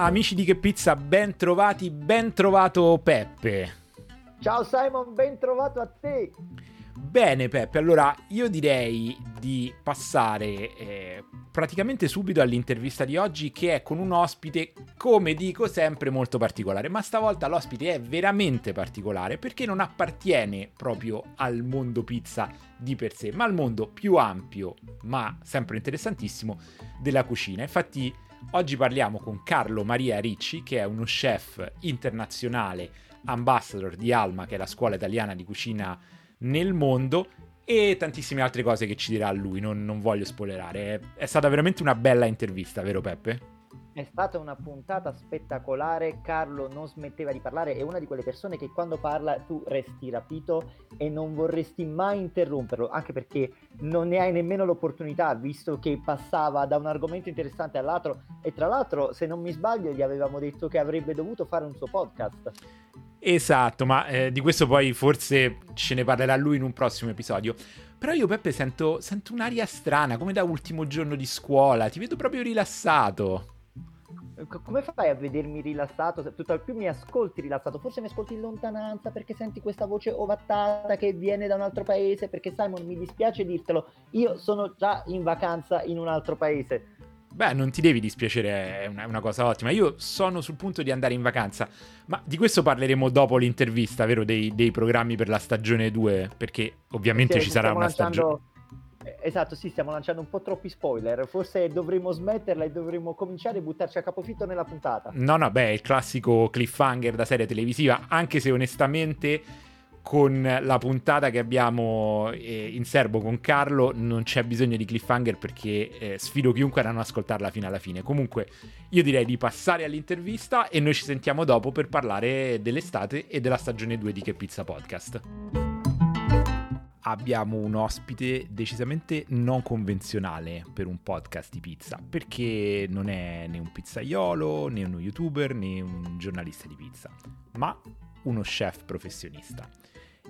Amici di Che Pizza, ben trovati, ben trovato Peppe. Ciao Simon, ben trovato a te. Bene Peppe, allora io direi di passare eh, praticamente subito all'intervista di oggi che è con un ospite, come dico sempre, molto particolare, ma stavolta l'ospite è veramente particolare perché non appartiene proprio al mondo pizza di per sé, ma al mondo più ampio, ma sempre interessantissimo, della cucina. Infatti Oggi parliamo con Carlo Maria Ricci, che è uno chef internazionale, ambassador di Alma, che è la scuola italiana di cucina nel mondo, e tantissime altre cose che ci dirà lui, non, non voglio spoilerare. È, stata veramente una bella intervista, vero Peppe? È stata una puntata spettacolare, Carlo non smetteva di parlare, è una di quelle persone che quando parla tu resti rapito e non vorresti mai interromperlo, anche perché non ne hai nemmeno l'opportunità, visto che passava da un argomento interessante all'altro e tra l'altro, se non mi sbaglio, gli avevamo detto che avrebbe dovuto fare un suo podcast. Esatto, ma eh, di questo poi forse ce ne parlerà lui in un prossimo episodio. Però io Peppe sento, sento un'aria strana, come da ultimo giorno di scuola, ti vedo proprio rilassato come fai a vedermi rilassato? Tutt'al più mi ascolti rilassato, forse mi ascolti in lontananza perché senti questa voce ovattata che viene da un altro paese, perché Simon mi dispiace dirtelo, io sono già in vacanza in un altro paese. Beh, non ti devi dispiacere, è una, una, cosa ottima. Io sono sul punto di andare in vacanza, ma di questo parleremo dopo l'intervista, vero? Dei, dei programmi per la stagione 2, perché ovviamente sì, ci sarà una stagione Esatto, sì, stiamo lanciando un po' troppi spoiler. Forse dovremmo smetterla e dovremmo cominciare a buttarci a capofitto nella puntata. No, no, beh, il classico cliffhanger da serie televisiva, anche se onestamente con la puntata che abbiamo eh, in serbo con Carlo non c'è bisogno di cliffhanger perché eh, sfido chiunque a non ascoltarla fino alla fine. Comunque io direi di passare all'intervista e noi ci sentiamo dopo per parlare dell'estate e della stagione 2 di Che Pizza Podcast abbiamo un ospite decisamente non convenzionale per un podcast di pizza, perché non è né un pizzaiolo, né uno youtuber, né un giornalista di pizza, ma uno chef professionista.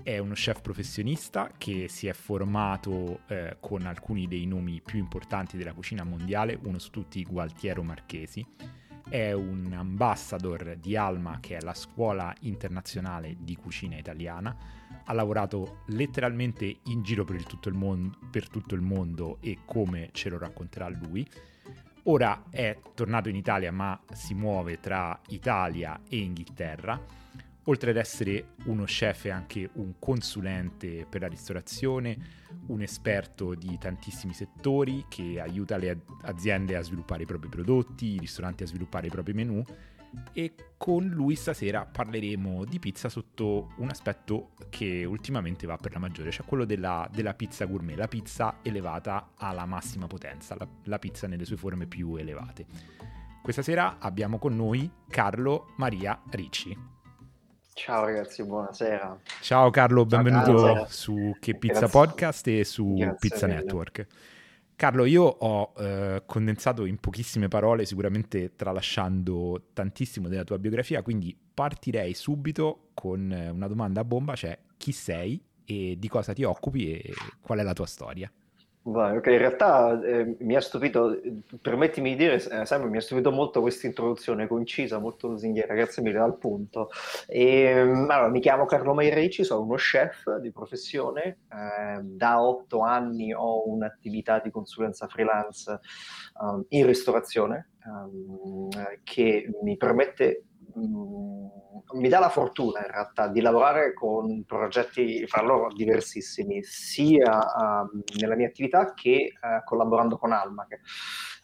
È uno chef professionista che si è formato eh, con alcuni dei nomi più importanti della cucina mondiale, uno su tutti Gualtiero Marchesi. È un ambassador di Alma, che è la scuola internazionale di cucina italiana, ha lavorato letteralmente in giro per tutto, mondo, per tutto il mondo e come ce lo racconterà lui. Ora è tornato in Italia ma si muove tra Italia e Inghilterra. Oltre ad essere uno chef è anche un consulente per la ristorazione, un esperto di tantissimi settori che aiuta le aziende a sviluppare i propri prodotti, i ristoranti a sviluppare i propri menù e con lui stasera parleremo di pizza sotto un aspetto che ultimamente va per la maggiore, cioè quello della, della pizza gourmet, la pizza elevata alla massima potenza, la, la pizza nelle sue forme più elevate. Questa sera abbiamo con noi Carlo Maria Ricci. Ciao ragazzi, buonasera. Ciao Carlo, benvenuto Ciao, su Che Pizza Grazie. Podcast e su Grazie Pizza mille. Network. Carlo, io ho eh, condensato in pochissime parole, sicuramente tralasciando tantissimo della tua biografia, quindi partirei subito con eh, una domanda a bomba, cioè chi sei e di cosa ti occupi e qual è la tua storia? Vai, ok, in realtà eh, mi ha stupito, permettimi di dire, eh, Simon, mi ha stupito molto questa introduzione concisa, molto lusinghiera, grazie mille al punto. E, ehm, allora, mi chiamo Carlo Mairici, sono uno chef di professione, eh, da otto anni ho un'attività di consulenza freelance um, in ristorazione um, che mi permette Mm, mi dà la fortuna in realtà di lavorare con progetti fra loro diversissimi, sia uh, nella mia attività che uh, collaborando con Alma.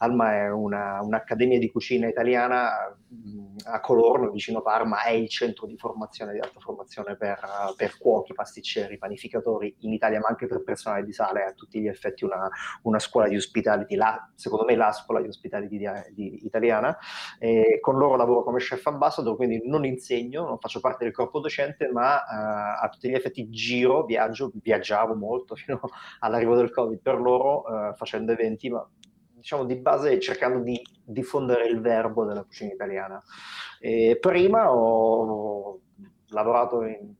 Alma è una, un'accademia di cucina italiana mh, a Colorno, vicino Parma, è il centro di formazione, di alta formazione per, per, cuochi, pasticceri, panificatori in Italia, ma anche per personale di sale, a tutti gli effetti una, una scuola di hospitality, la, secondo me la scuola di hospitality di, di, italiana. E con loro lavoro come chef ambassador, quindi non insegno, non faccio parte del corpo docente, ma uh, a tutti gli effetti giro, viaggio, viaggiavo molto fino all'arrivo del Covid per loro, uh, facendo eventi, ma diciamo di base cercando di diffondere il verbo della cucina italiana. E prima ho lavorato in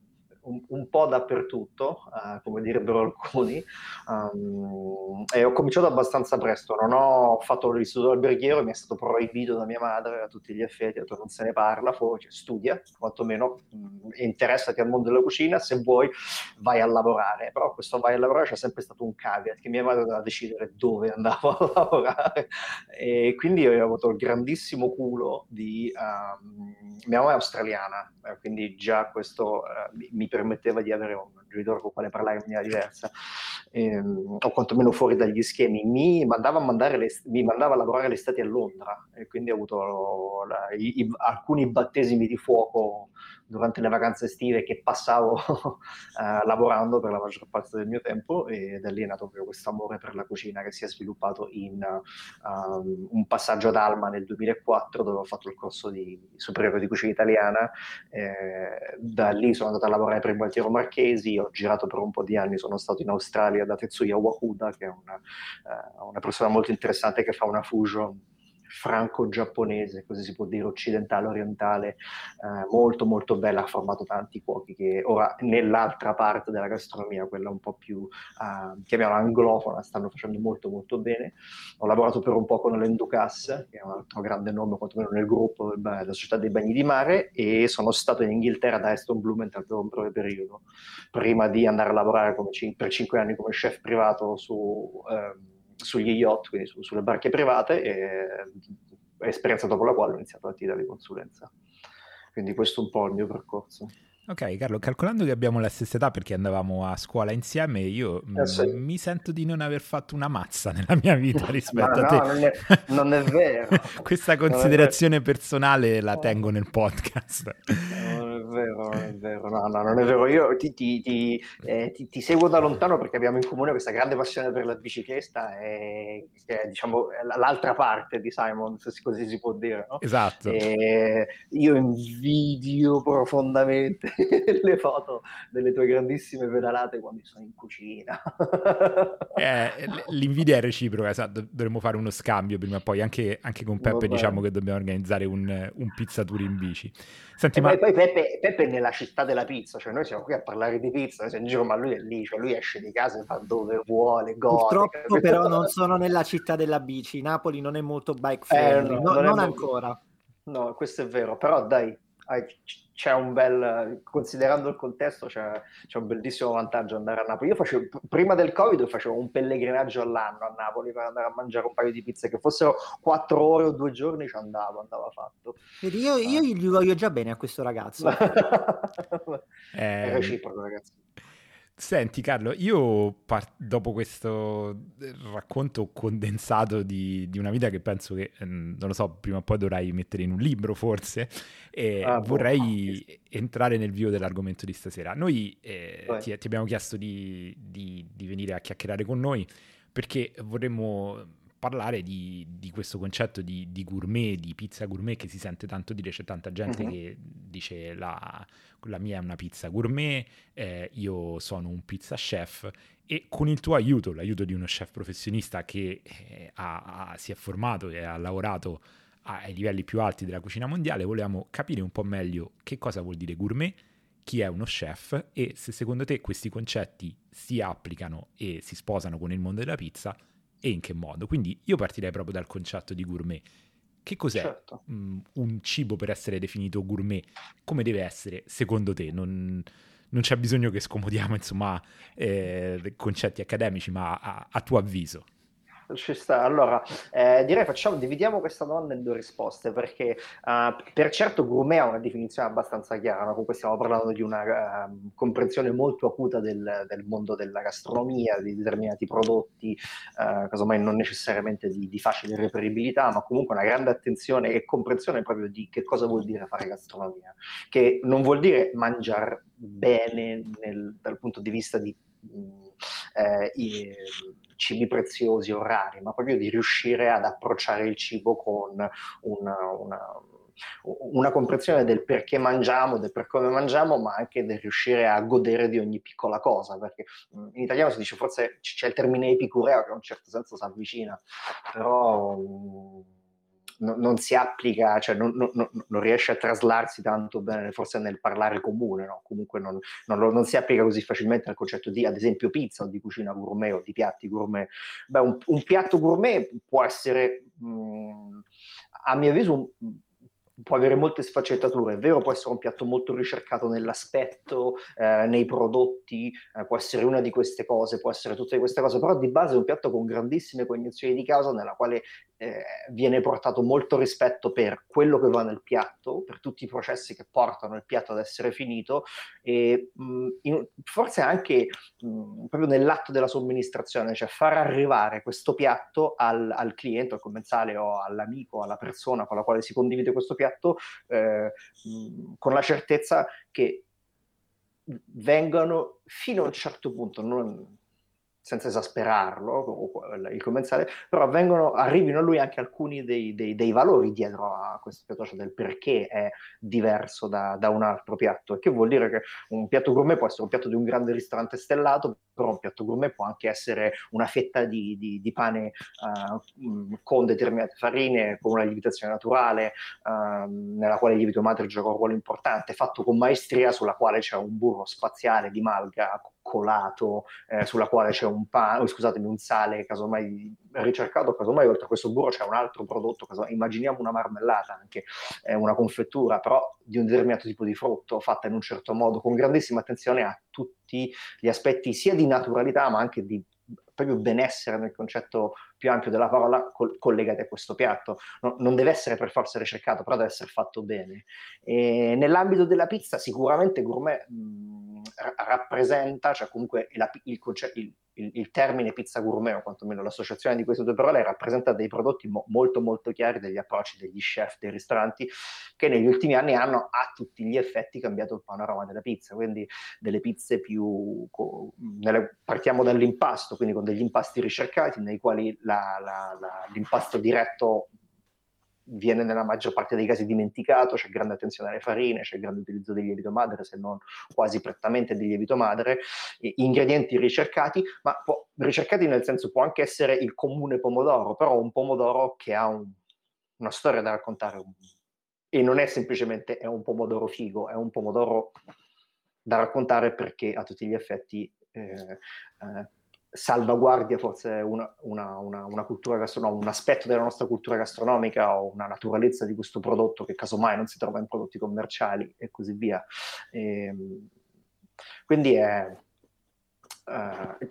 un, un po' dappertutto, uh, come direbbero alcuni, um, e ho cominciato abbastanza presto. Non ho fatto l'istituto alberghiero, mi è stato proibito da mia madre a tutti gli effetti, ha detto non se ne parla, fuori, cioè, studia, quantomeno mh, mm, interessati al mondo della cucina, se vuoi vai a lavorare. Però questo vai a lavorare c'è sempre stato un caveat, che mia madre doveva decidere dove andavo a lavorare. E quindi io ho avuto il grandissimo culo di... Um, mia mamma è australiana, eh, quindi già questo uh, mi permetteva di avere un genitore con quale parlare in maniera diversa, ehm, o quantomeno fuori dagli schemi. Mi mandava a, le, mi mandava a lavorare l'estate a Londra e quindi ho avuto la, i, i, alcuni battesimi di fuoco durante le vacanze estive che passavo uh, lavorando per la maggior parte del mio tempo e da lì è nato proprio questo amore per la cucina che si è sviluppato in uh, un passaggio ad Alma nel 2004 dove ho fatto il corso di superiore di cucina italiana. Eh, da lì sono andato a lavorare per il Gualtiero Marchesi, ho girato per un po' di anni, sono stato in Australia da Tetsuya Wakuda che è una, uh, una persona molto interessante che fa una fusion franco-giapponese, così si può dire, occidentale, orientale, eh, molto molto bella, ha formato tanti cuochi che ora nell'altra parte della gastronomia, quella un po' più, eh, chiamiamola anglofona, stanno facendo molto molto bene. Ho lavorato per un po' con l'Enducas, che è un altro grande nome, quantomeno nel gruppo della società dei bagni di mare, e sono stato in Inghilterra da Aston Blumenthal per un breve periodo, prima di andare a lavorare c- per cinque anni come chef privato su... Eh, sugli yacht, quindi su, sulle barche private, e, esperienza dopo la quale ho iniziato l'attività di consulenza. Quindi questo è un po' il mio percorso. Ok, Carlo, calcolando che abbiamo la stessa età perché andavamo a scuola insieme, io eh sì. m- mi sento di non aver fatto una mazza nella mia vita rispetto no, a te. No, non è, non è vero. Questa considerazione personale la tengo nel podcast. No, vero, non è vero, no, no, non è vero. Io ti, ti, ti, eh, ti, seguo da lontano perché abbiamo in comune questa grande passione per la bicicletta e che è diciamo, l'altra parte di Simon, se così si può dire. No? Esatto. E io invidio profondamente le foto delle tue grandissime pedalate quando sono in cucina. eh, l'invidia è reciproca, esatto. dovremmo fare uno scambio prima o poi, anche, anche con Peppe diciamo che dobbiamo organizzare un, un pizzatur in bici. Senti, ma... poi Peppe, Peppe, è nella città della pizza, cioè noi siamo qui a parlare di pizza, in giro, ma lui è lì, cioè lui esce di casa e va dove vuole, gode. Purtroppo però non sono nella città della bici, Napoli non è molto bike friendly, eh, no, no, non, non ancora. No, questo è vero, però dai, c'è un bel, considerando il contesto, c'è, c'è, un bellissimo vantaggio andare a Napoli. Io facevo, prima del Covid facevo un pellegrinaggio all'anno a Napoli per andare a mangiare un paio di pizze, che fossero quattro ore o due giorni ci andavo, andava fatto. Vedi, io, io eh. gli voglio già bene a questo ragazzo. È reciproco, ragazzi. Senti Carlo, io par- dopo questo racconto condensato di, di, una vita che penso che, ehm, non lo so, prima o poi dovrai mettere in un libro forse, e ah, boh, vorrei boh. entrare nel vivo dell'argomento di stasera. Noi eh, ti, ti, abbiamo chiesto di, di, di venire a chiacchierare con noi perché vorremmo parlare di, di, questo concetto di, di, gourmet, di pizza gourmet che si sente tanto dire, c'è tanta gente uh-huh. che dice la, la, mia è una pizza gourmet, eh, io sono un pizza chef e con il tuo aiuto, l'aiuto di uno chef professionista che eh, ha, ha, si è formato e ha lavorato ai livelli più alti della cucina mondiale, volevamo capire un po' meglio che cosa vuol dire gourmet, chi è uno chef e se secondo te questi concetti si applicano e si sposano con il mondo della pizza e in che modo. Quindi io partirei proprio dal concetto di gourmet. Che cos'è certo. um, un cibo per essere definito gourmet? Come deve essere secondo te? Non, non c'è bisogno che scomodiamo insomma eh, concetti accademici, ma a, a tuo avviso. Ci sta. Allora, eh, direi facciamo, dividiamo questa domanda in due risposte, perché uh, per certo gourmet ha una definizione abbastanza chiara, comunque stiamo parlando di una uh, comprensione molto acuta del, del, mondo della gastronomia, di determinati prodotti, uh, casomai non necessariamente di, di, facile reperibilità, ma comunque una grande attenzione e comprensione proprio di che cosa vuol dire fare gastronomia, che non vuol dire mangiare bene nel, dal punto di vista di... Mh, eh, i, cibi preziosi o rari, ma proprio di riuscire ad approcciare il cibo con una, una, una comprensione del perché mangiamo, del per come mangiamo, ma anche del riuscire a godere di ogni piccola cosa, perché mm, in italiano si dice forse c'è il termine epicureo che in un certo senso si avvicina, però mm, no, non si applica, cioè non, non, non, riesce a traslarsi tanto bene forse nel parlare comune, no? comunque non, non, si applica così facilmente al concetto di ad esempio pizza o di cucina gourmet o di piatti gourmet. Beh, un, un piatto gourmet può essere, mh, a mio avviso, un, può avere molte sfaccettature, è vero, può essere un piatto molto ricercato nell'aspetto, eh, nei prodotti, eh, può essere una di queste cose, può essere tutte queste cose, però di base è un piatto con grandissime cognizioni di causa nella quale eh, viene portato molto rispetto per quello che va nel piatto, per tutti i processi che portano il piatto ad essere finito e mh, in, forse anche mh, proprio nell'atto della somministrazione, cioè far arrivare questo piatto al, al cliente, al commensale o all'amico, alla persona con la quale si condivide questo piatto eh, mh, con la certezza che vengano fino a un certo punto, non, senza esasperarlo, il commensale, però vengono, arrivino a lui anche alcuni dei, dei, dei valori dietro a questo piatto, cioè del perché è diverso da, da, un altro piatto, che vuol dire che un piatto gourmet può essere un piatto di un grande ristorante stellato, però un piatto gourmet può anche essere una fetta di, di, di pane uh, con determinate farine, con una lievitazione naturale, uh, nella quale il lievito madre gioca un ruolo importante, fatto con maestria, sulla quale c'è un burro spaziale di malga colato, eh, sulla quale c'è un pane, oh, scusatemi, un sale, casomai ricercato, casomai oltre a questo burro c'è un altro prodotto, casomai, immaginiamo una marmellata anche, eh, una confettura, però di un determinato tipo di frutto, fatta in un certo modo, con grandissima attenzione a tutti gli aspetti sia di naturalità ma anche di proprio benessere nel concetto più ampio della parola col- collegati a questo piatto. No, non deve essere per forza ricercato, però deve essere fatto bene. E nell'ambito della pizza sicuramente gourmet mh, rappresenta, cioè comunque il, il, il, il, il, termine pizza gourmet, o quantomeno l'associazione di queste due parole, rappresenta dei prodotti mo- molto molto chiari, degli approcci degli chef dei ristoranti, che negli ultimi anni hanno a tutti gli effetti cambiato il panorama della pizza, quindi delle pizze più... Co- nelle, partiamo dall'impasto, quindi con degli impasti ricercati, nei quali la, la, la, l'impasto diretto viene nella maggior parte dei casi dimenticato, c'è grande attenzione alle farine, c'è grande utilizzo del lievito madre, se non quasi prettamente del lievito madre, ingredienti ricercati, ma può, ricercati nel senso può anche essere il comune pomodoro, però un pomodoro che ha un, una storia da raccontare e non è semplicemente è un pomodoro figo, è un pomodoro da raccontare perché a tutti gli effetti eh, eh, salvaguardia forse una, una, una, una cultura gastronomica, un aspetto della nostra cultura gastronomica o una naturalezza di questo prodotto che casomai non si trova in prodotti commerciali e così via. E, ehm, quindi è, Uh,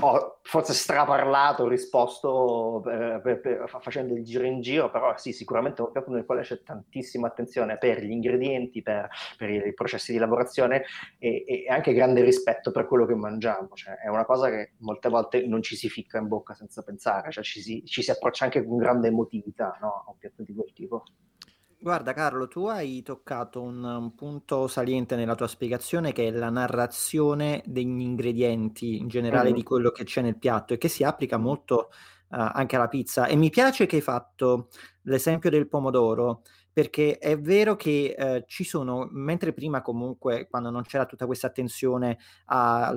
ho forse straparlato, risposto per, per, per, facendo il giro in giro, però sì, sicuramente è un piatto nel quale c'è tantissima attenzione per gli ingredienti, per, per i processi di lavorazione e, e, anche grande rispetto per quello che mangiamo. Cioè, è una cosa che molte volte non ci si ficca in bocca senza pensare, cioè, ci, si, ci si approccia anche con grande emotività no? a un piatto di quel tipo. Guarda Carlo, tu hai toccato un, un, punto saliente nella tua spiegazione che è la narrazione degli ingredienti in generale mm. di quello che c'è nel piatto e che si applica molto uh, anche alla pizza. E mi piace che hai fatto l'esempio del pomodoro perché è vero che eh, ci sono, mentre prima comunque quando non c'era tutta questa attenzione a,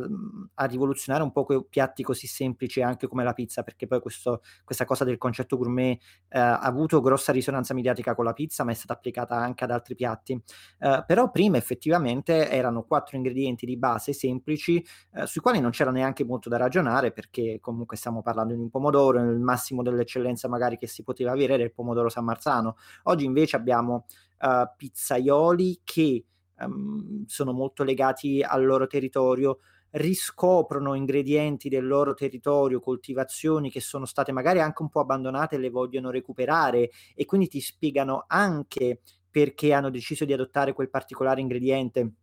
a, rivoluzionare un po' quei piatti così semplici anche come la pizza, perché poi questo, questa cosa del concetto gourmet eh, ha avuto grossa risonanza mediatica con la pizza, ma è stata applicata anche ad altri piatti. Eh, però prima effettivamente erano quattro ingredienti di base semplici eh, sui quali non c'era neanche molto da ragionare, perché comunque stiamo parlando di un pomodoro, il massimo dell'eccellenza magari che si poteva avere era il pomodoro San Marzano. Oggi invece abbiamo abbiamo uh, pizzaioli che um, sono molto legati al loro territorio, riscoprono ingredienti del loro territorio, coltivazioni che sono state magari anche un po' abbandonate e le vogliono recuperare e quindi ti spiegano anche perché hanno deciso di adottare quel particolare ingrediente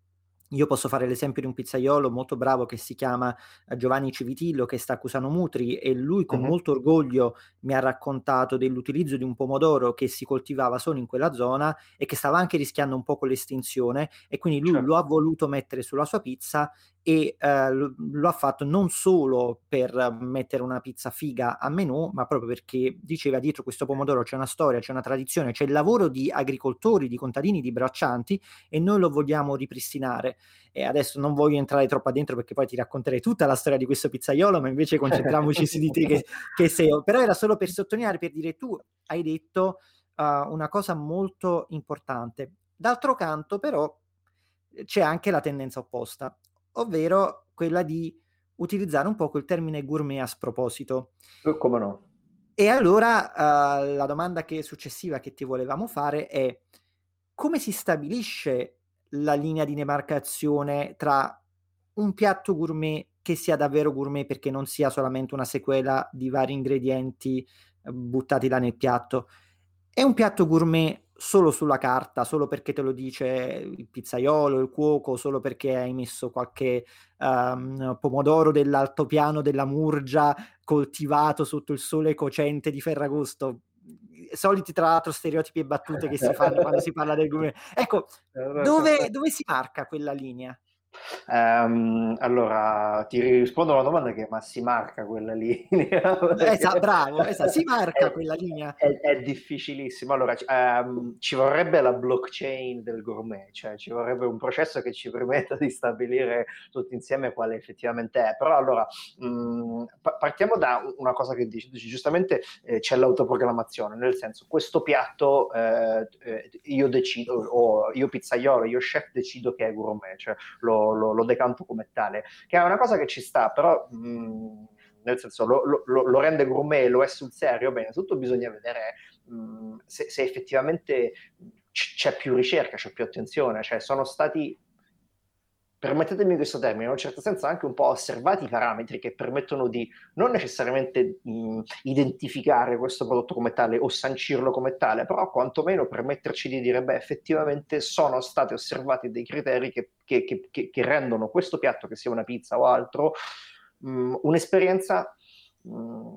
io posso fare l'esempio di un pizzaiolo molto bravo che si chiama eh, Giovanni Civitillo che sta a Cusano Mutri e lui con uh-huh. molto orgoglio mi ha raccontato dell'utilizzo di un pomodoro che si coltivava solo in quella zona e che stava anche rischiando un po' con l'estinzione e quindi lui certo. lo ha voluto mettere sulla sua pizza e eh, lo, lo, ha fatto non solo per mettere una pizza figa a menù, ma proprio perché diceva dietro questo pomodoro c'è una storia, c'è una tradizione, c'è il lavoro di agricoltori, di contadini, di braccianti e noi lo vogliamo ripristinare. E adesso non voglio entrare troppo addentro perché poi ti racconterei tutta la storia di questo pizzaiolo, ma invece concentriamoci su di te che, che sei. Però era solo per sottolineare, per dire tu hai detto uh, una cosa molto importante. D'altro canto, però, c'è anche la tendenza opposta, ovvero quella di utilizzare un po' quel termine gourmet a sproposito. Eh, come no? E allora uh, la domanda che successiva che ti volevamo fare è come si stabilisce la linea di demarcazione tra un piatto gourmet che sia davvero gourmet perché non sia solamente una sequela di vari ingredienti eh, buttati là nel piatto e un piatto gourmet solo sulla carta, solo perché te lo dice il pizzaiolo, il cuoco, solo perché hai messo qualche um, pomodoro dell'altopiano della Murgia coltivato sotto il sole cocente di Ferragosto. Soliti, tra l'altro, stereotipi e battute che si fanno quando si parla del gourmet. Ecco, dove, dove si marca quella linea? Um, allora ti rispondo alla domanda che ma si marca quella linea? esatto, bravo, esatto, si marca è, quella linea. È, è difficilissimo. Allora, um, ci vorrebbe la blockchain del gourmet, cioè ci vorrebbe un processo che ci permetta di stabilire tutti insieme quale effettivamente è. Però allora, mh, partiamo da una cosa che dici, dici giustamente eh, c'è l'autoprogrammazione, nel senso questo piatto eh, eh, io decido, o io pizzaiolo, io chef decido che è gourmet, cioè lo lo, lo, decanto come tale, che è una cosa che ci sta, però mh, nel senso lo, lo, rende gourmet, lo è sul serio, bene, tutto bisogna vedere mh, se, se, effettivamente c'è più ricerca, c'è più attenzione, cioè sono stati permettetemi questo termine, in un certo senso anche un po' osservati i parametri che permettono di non necessariamente mh, identificare questo prodotto come tale o sancirlo come tale, però quantomeno permetterci di dire, beh, effettivamente sono stati osservati dei criteri che, che, che, che rendono questo piatto, che sia una pizza o altro, mh, un'esperienza mh,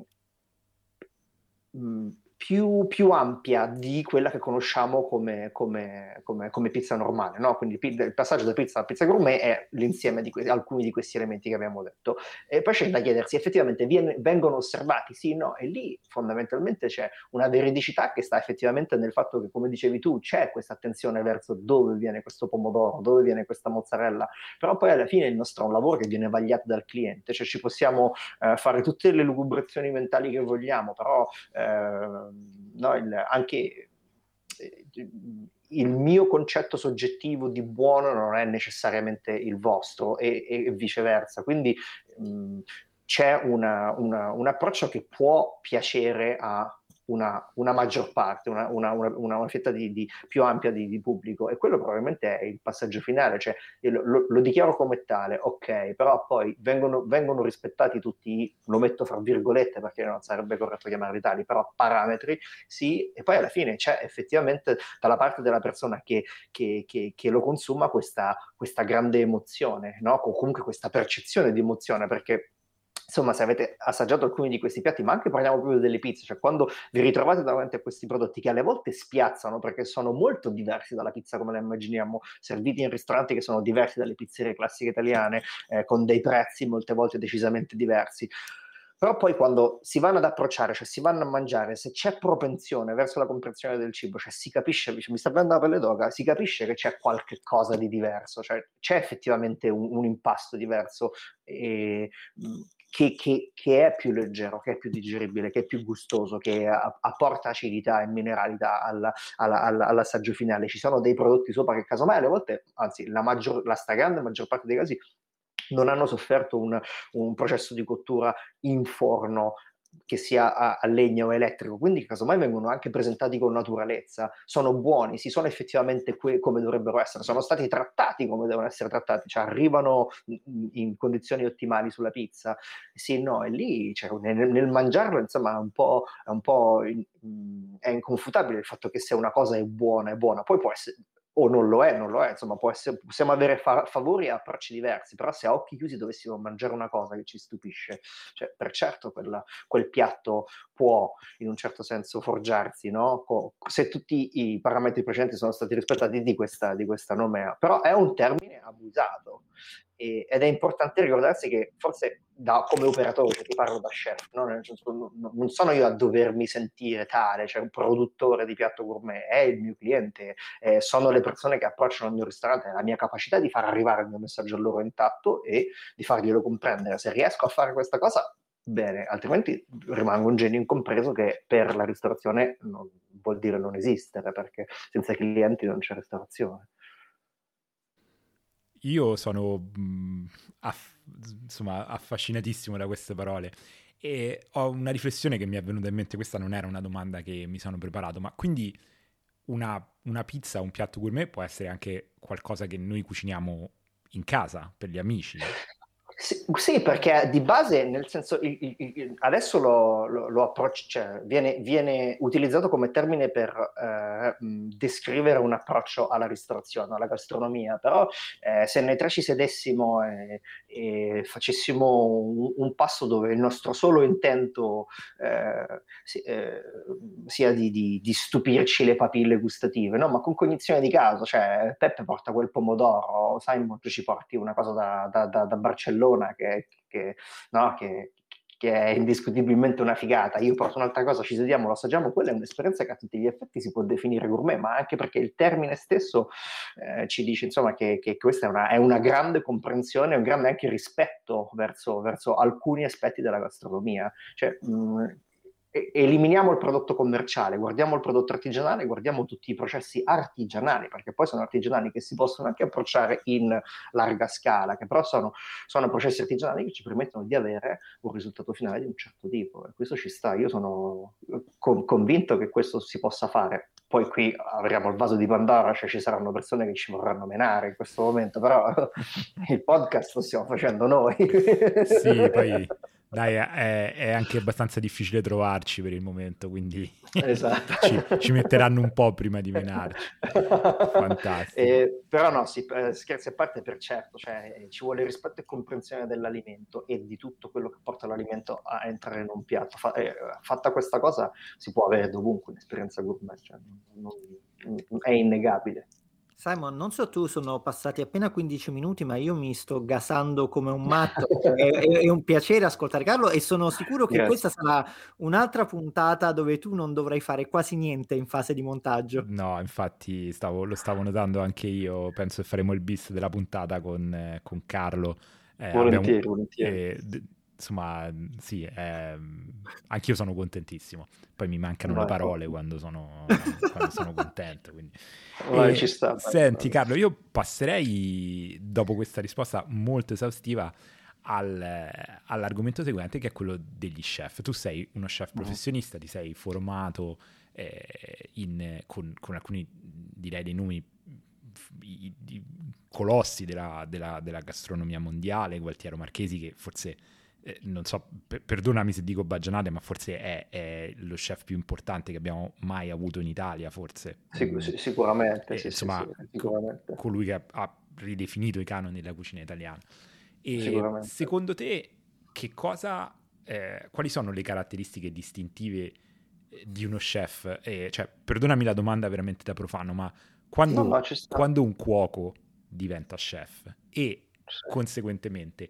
più, più, ampia di quella che conosciamo come, come, come, come pizza normale. No? Quindi il passaggio da pizza a pizza gourmet è l'insieme di que- alcuni di questi elementi che abbiamo detto. E poi c'è da chiedersi, effettivamente viene, vengono osservati? Sì, no? E lì fondamentalmente c'è una veridicità che sta effettivamente nel fatto che, come dicevi tu, c'è questa attenzione verso dove viene questo pomodoro, dove viene questa mozzarella, però poi alla fine il nostro è un lavoro che viene vagliato dal cliente, cioè ci possiamo eh, fare tutte le lugubrazioni mentali che vogliamo, però... Eh, no, il, anche eh, il mio concetto soggettivo di buono non è necessariamente il vostro e, e viceversa. Quindi mh, c'è una, una, un approccio che può piacere a una, una maggior parte, una, una, una fetta di, di, più ampia di, di, pubblico e quello probabilmente è il passaggio finale, cioè lo, lo, dichiaro come tale, ok, però poi vengono, vengono, rispettati tutti, lo metto fra virgolette perché non sarebbe corretto chiamarli tali, però parametri, sì, e poi alla fine c'è effettivamente dalla parte della persona che, che, che, che lo consuma questa, questa grande emozione, no? o comunque questa percezione di emozione, perché insomma, se avete assaggiato alcuni di questi piatti, ma anche parliamo proprio delle pizze, cioè quando vi ritrovate davanti a questi prodotti che alle volte spiazzano perché sono molto diversi dalla pizza come la immaginiamo, serviti in ristoranti che sono diversi dalle pizzerie classiche italiane, eh, con dei prezzi molte volte decisamente diversi. Però poi quando si vanno ad approcciare, cioè si vanno a mangiare, se c'è propensione verso la comprensione del cibo, cioè si capisce, mi sta prendendo la pelle d'oca, si capisce che c'è qualche cosa di diverso, cioè c'è effettivamente un, un impasto diverso e, che, che, che, è più leggero, che è più digeribile, che è più gustoso, che apporta acidità e mineralità alla, alla, alla, all'assaggio finale. Ci sono dei prodotti sopra che casomai alle volte, anzi la, maggior, la stragrande maggior parte dei casi, non hanno sofferto un, un processo di cottura in forno che sia a, a, legno o elettrico, quindi casomai vengono anche presentati con naturalezza, sono buoni, si sono effettivamente que- come dovrebbero essere, sono stati trattati come devono essere trattati, cioè arrivano in, in condizioni ottimali sulla pizza, sì, no, e lì cioè, nel, nel, mangiarlo insomma è un po', è, un po in, è inconfutabile il fatto che se una cosa è buona, è buona, poi può essere o non lo è, non lo è, insomma essere, possiamo avere fa- favori e approcci diversi, però se a occhi chiusi dovessimo mangiare una cosa che ci stupisce, cioè per certo quella, quel piatto può in un certo senso forgiarsi, no? Co- se tutti i parametri precedenti sono stati rispettati di questa, di questa nomea, però è un termine abusato e, ed è importante ricordarsi che forse da, come operatore, ti parlo da chef, no? senso, non sono io a dovermi sentire tale, cioè un produttore di piatto gourmet, è il mio cliente, eh, sono le persone che approcciano il mio ristorante, la mia capacità di far arrivare il mio messaggio a loro intatto e di farglielo comprendere. Se riesco a fare questa cosa, bene, altrimenti rimango un genio incompreso che per la ristorazione non vuol dire non esistere, perché senza clienti non c'è restaurazione. Io sono mh, aff- insomma, affascinatissimo da queste parole e ho una riflessione che mi è venuta in mente, questa non era una domanda che mi sono preparato, ma quindi una, una pizza, un piatto gourmet può essere anche qualcosa che noi cuciniamo in casa per gli amici? Sì, sì, perché di base, nel senso, adesso lo, lo, lo approccio, cioè, viene, viene, utilizzato come termine per eh, descrivere un approccio alla ristorazione, alla gastronomia, però eh, se noi tre ci sedessimo e, e facessimo un, un, passo dove il nostro solo intento eh, eh, sia di, di, di, stupirci le papille gustative, no? ma con cognizione di caso, cioè Peppe porta quel pomodoro, Simon ci porti una cosa da, da, da, da Barcellona, Barcellona che, che, no, che, che è indiscutibilmente una figata. Io porto un'altra cosa, ci sediamo, lo assaggiamo, quella è un'esperienza che a tutti gli effetti si può definire gourmet, ma anche perché il termine stesso eh, ci dice insomma che, che questa è una, è una, grande comprensione, un grande anche rispetto verso, verso alcuni aspetti della gastronomia. Cioè, mh, eliminiamo il prodotto commerciale, guardiamo il prodotto artigianale, guardiamo tutti i processi artigianali, perché poi sono artigianali che si possono anche approcciare in larga scala, che però sono, sono processi artigianali che ci permettono di avere un risultato finale di un certo tipo. E questo ci sta, io sono con, convinto che questo si possa fare. Poi qui avremo il vaso di Pandora, cioè ci saranno persone che ci vorranno menare in questo momento, però il podcast lo stiamo facendo noi. sì, poi dai, è, è, anche abbastanza difficile trovarci per il momento, quindi esatto. ci, ci, metteranno un po' prima di menarci. Fantastico. Eh, però no, sì, eh, scherzi a parte per certo, cioè, ci vuole rispetto e comprensione dell'alimento e di tutto quello che porta l'alimento a entrare in un piatto. Fa, eh, fatta questa cosa si può avere dovunque un'esperienza gourmet, cioè, non, non, è innegabile. Simon, non so tu, sono passati appena 15 minuti, ma io mi sto gasando come un matto. è, è, un piacere ascoltare Carlo e sono sicuro che Grazie. questa sarà un'altra puntata dove tu non dovrai fare quasi niente in fase di montaggio. No, infatti stavo, lo stavo notando anche io. Penso che faremo il bis della puntata con, eh, con Carlo. Eh, volentieri, abbiamo, volentieri. Eh, d- insomma, sì, eh, anch'io sono contentissimo. Poi mi mancano vai, le parole quando sono, quando sono contento. Quindi. Vai, ci sta, senti, Carlo, io passerei dopo questa risposta molto esaustiva al, all'argomento seguente, che è quello degli chef. Tu sei uno chef mm. professionista, ti sei formato eh, in, con, con alcuni, direi, dei nomi i, i colossi della, della, della, gastronomia mondiale, Gualtiero Marchesi, che forse eh, non so, per, perdonami se dico baggianate, ma forse è, è, lo chef più importante che abbiamo mai avuto in Italia, forse. Mm. sicuramente, eh, sì, insomma, sì, sicuramente. colui che ha, ha, ridefinito i canoni della cucina italiana. E secondo te, che cosa, eh, quali sono le caratteristiche distintive eh, di uno chef? Eh, cioè, perdonami la domanda veramente da profano, ma quando, no, no, quando un cuoco diventa chef e sì. conseguentemente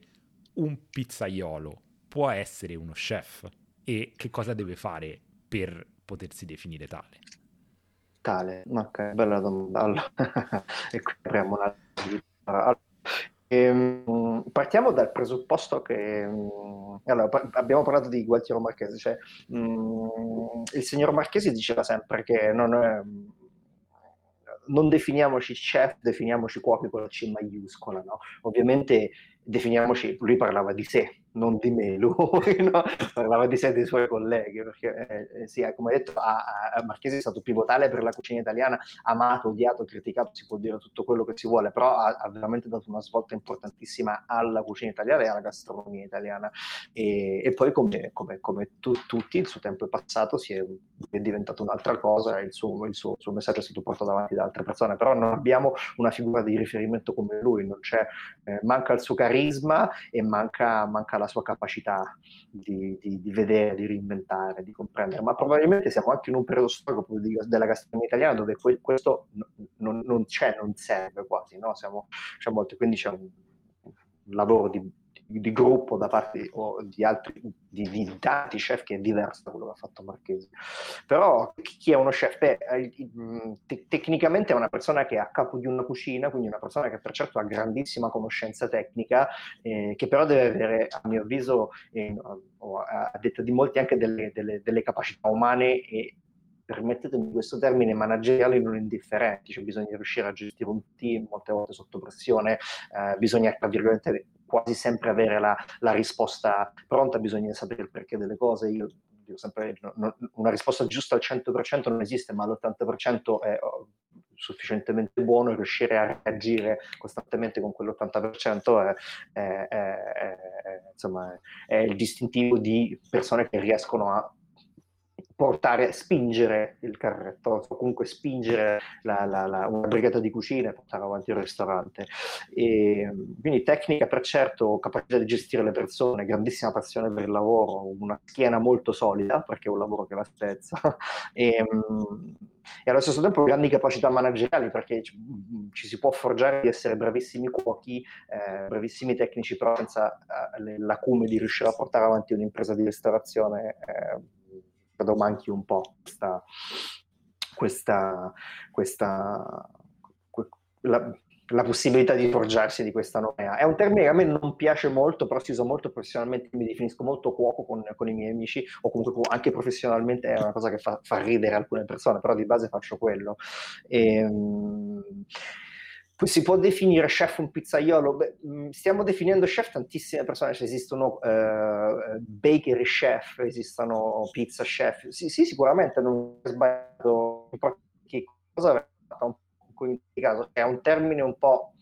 un pizzaiolo può essere uno chef e che cosa deve fare per potersi definire tale? Tale, ok, bella domanda. Allora, e qui apriamo una... Allora, ehm, partiamo dal presupposto che mm, allora, abbiamo parlato di Gualtiero Marchesi, cioè mh, mm, il signor Marchesi diceva sempre che non, è, non definiamoci chef, definiamoci cuochi con la C maiuscola, no? Ovviamente definiamoci, lui parlava di sé, non di me, lui no? parlava di sé e dei suoi colleghi, perché eh, eh sì, come detto, a, a Marchesi è stato pivotale per la cucina italiana, amato, odiato, criticato, si può dire tutto quello che si vuole, però ha, ha veramente dato una svolta importantissima alla cucina italiana e alla gastronomia italiana. E, e poi, come, come, come tu, tutti, il suo tempo è passato, si è, è diventato un'altra cosa, il suo, il suo, suo, messaggio è stato portato avanti da altre persone, però non abbiamo una figura di riferimento come lui, eh, manca il suo carisma e manca, manca la sua capacità di, di, di, vedere, di reinventare, di comprendere, ma probabilmente siamo anche in un periodo storico della gastronomia italiana dove questo non, non c'è, non serve quasi, no? Siamo, c'è molto, quindi c'è un lavoro di di gruppo da parte di, di altri, di, di, tanti chef che è diverso da quello che ha fatto Marchesi. Però chi è uno chef? Beh, te- tecnicamente è una persona che è a capo di una cucina, quindi una persona che per certo ha grandissima conoscenza tecnica, eh, che però deve avere, a mio avviso, eh, a detta di molti, anche delle, delle, delle capacità umane e permettetemi questo termine, manageriali non indifferenti, cioè bisogna riuscire a gestire un team molte volte sotto pressione, eh, bisogna, tra virgolette, quasi sempre avere la, la, risposta pronta, bisogna sapere il perché delle cose. Io dico sempre, no, una risposta giusta al 100% non esiste, ma all'80% è oh, sufficientemente buono e riuscire a reagire costantemente con quell'80% è, è, è, insomma, è il distintivo di persone che riescono a portare, spingere il carretto, comunque spingere la, la, la, una brigata di cucina e portare avanti il ristorante. E, quindi tecnica per certo, capacità di gestire le persone, grandissima passione per il lavoro, una schiena molto solida, perché è un lavoro che la spezza, e, e allo stesso tempo grandi capacità manageriali, perché ci, ci si può forgiare di essere bravissimi cuochi, eh, bravissimi tecnici, però senza eh, l'acume di riuscire a portare avanti un'impresa di ristorazione. Eh, credo manchi un po' questa, questa, questa la, la, possibilità di forgiarsi di questa nomea. È un termine che a me non piace molto, però si usa molto professionalmente, mi definisco molto cuoco con, con i miei amici, o comunque anche professionalmente è una cosa che fa, fa ridere alcune persone, però di base faccio quello. E, ehm, si può definire chef un pizzaiolo? Beh, mm, stiamo definendo chef tantissime persone, cioè esistono uh, bakery chef, esistono pizza chef. Sì, sì sicuramente non è sbagliato. Che cosa un caso? È un termine un po'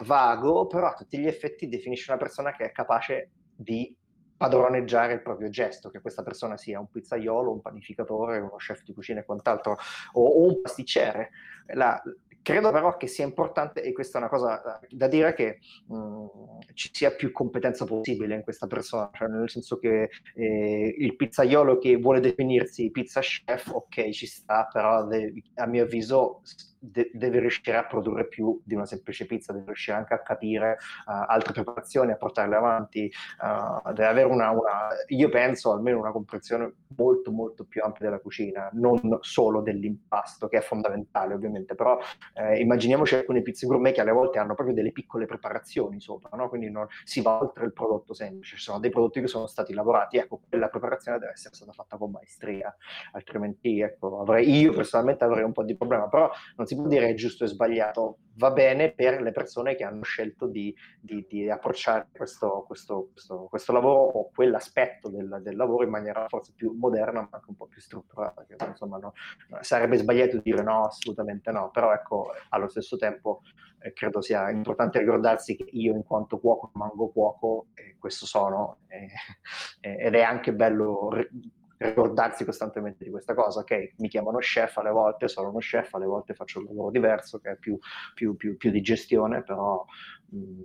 vago, però a tutti gli effetti definisce una persona che è capace di padroneggiare il proprio gesto, che questa persona sia un pizzaiolo, un panificatore, uno chef di cucina e quant'altro, o, o un pasticcere. La, Credo però che sia importante, e questa è una cosa da dire, che mh, mm, ci sia più competenza possibile in questa persona, cioè nel senso che eh, il pizzaiolo che vuole definirsi pizza chef, ok, ci sta, però de- a mio avviso de- deve riuscire a produrre più di una semplice pizza, deve riuscire anche a capire uh, altre preparazioni, a portarle avanti, uh, deve avere una, una, io penso, almeno una comprensione molto molto più ampia della cucina, non solo dell'impasto, che è fondamentale ovviamente, però eh, immaginiamoci alcune pizze gourmet che alle volte hanno proprio delle piccole preparazioni sopra, no? quindi non, si va oltre il prodotto semplice, ci sono dei prodotti che sono stati lavorati, ecco, quella preparazione deve essere stata fatta con maestria, altrimenti ecco, avrei, io personalmente avrei un po' di problema, però non si può dire giusto e sbagliato, va bene per le persone che hanno scelto di, di, di approcciare questo, questo, questo, questo, lavoro o quell'aspetto del, del, lavoro in maniera forse più moderna ma anche un po' più strutturata. Che, insomma, no, sarebbe sbagliato dire no, assolutamente no, però ecco, allo stesso tempo eh, credo sia importante ricordarsi che io in quanto cuoco mango cuoco, e questo sono, eh, ed è anche bello ricordarsi costantemente di questa cosa, ok, mi chiamano chef alle volte, sono uno chef, alle volte faccio un lavoro diverso che è più, più, più, più di gestione, però mh, mm,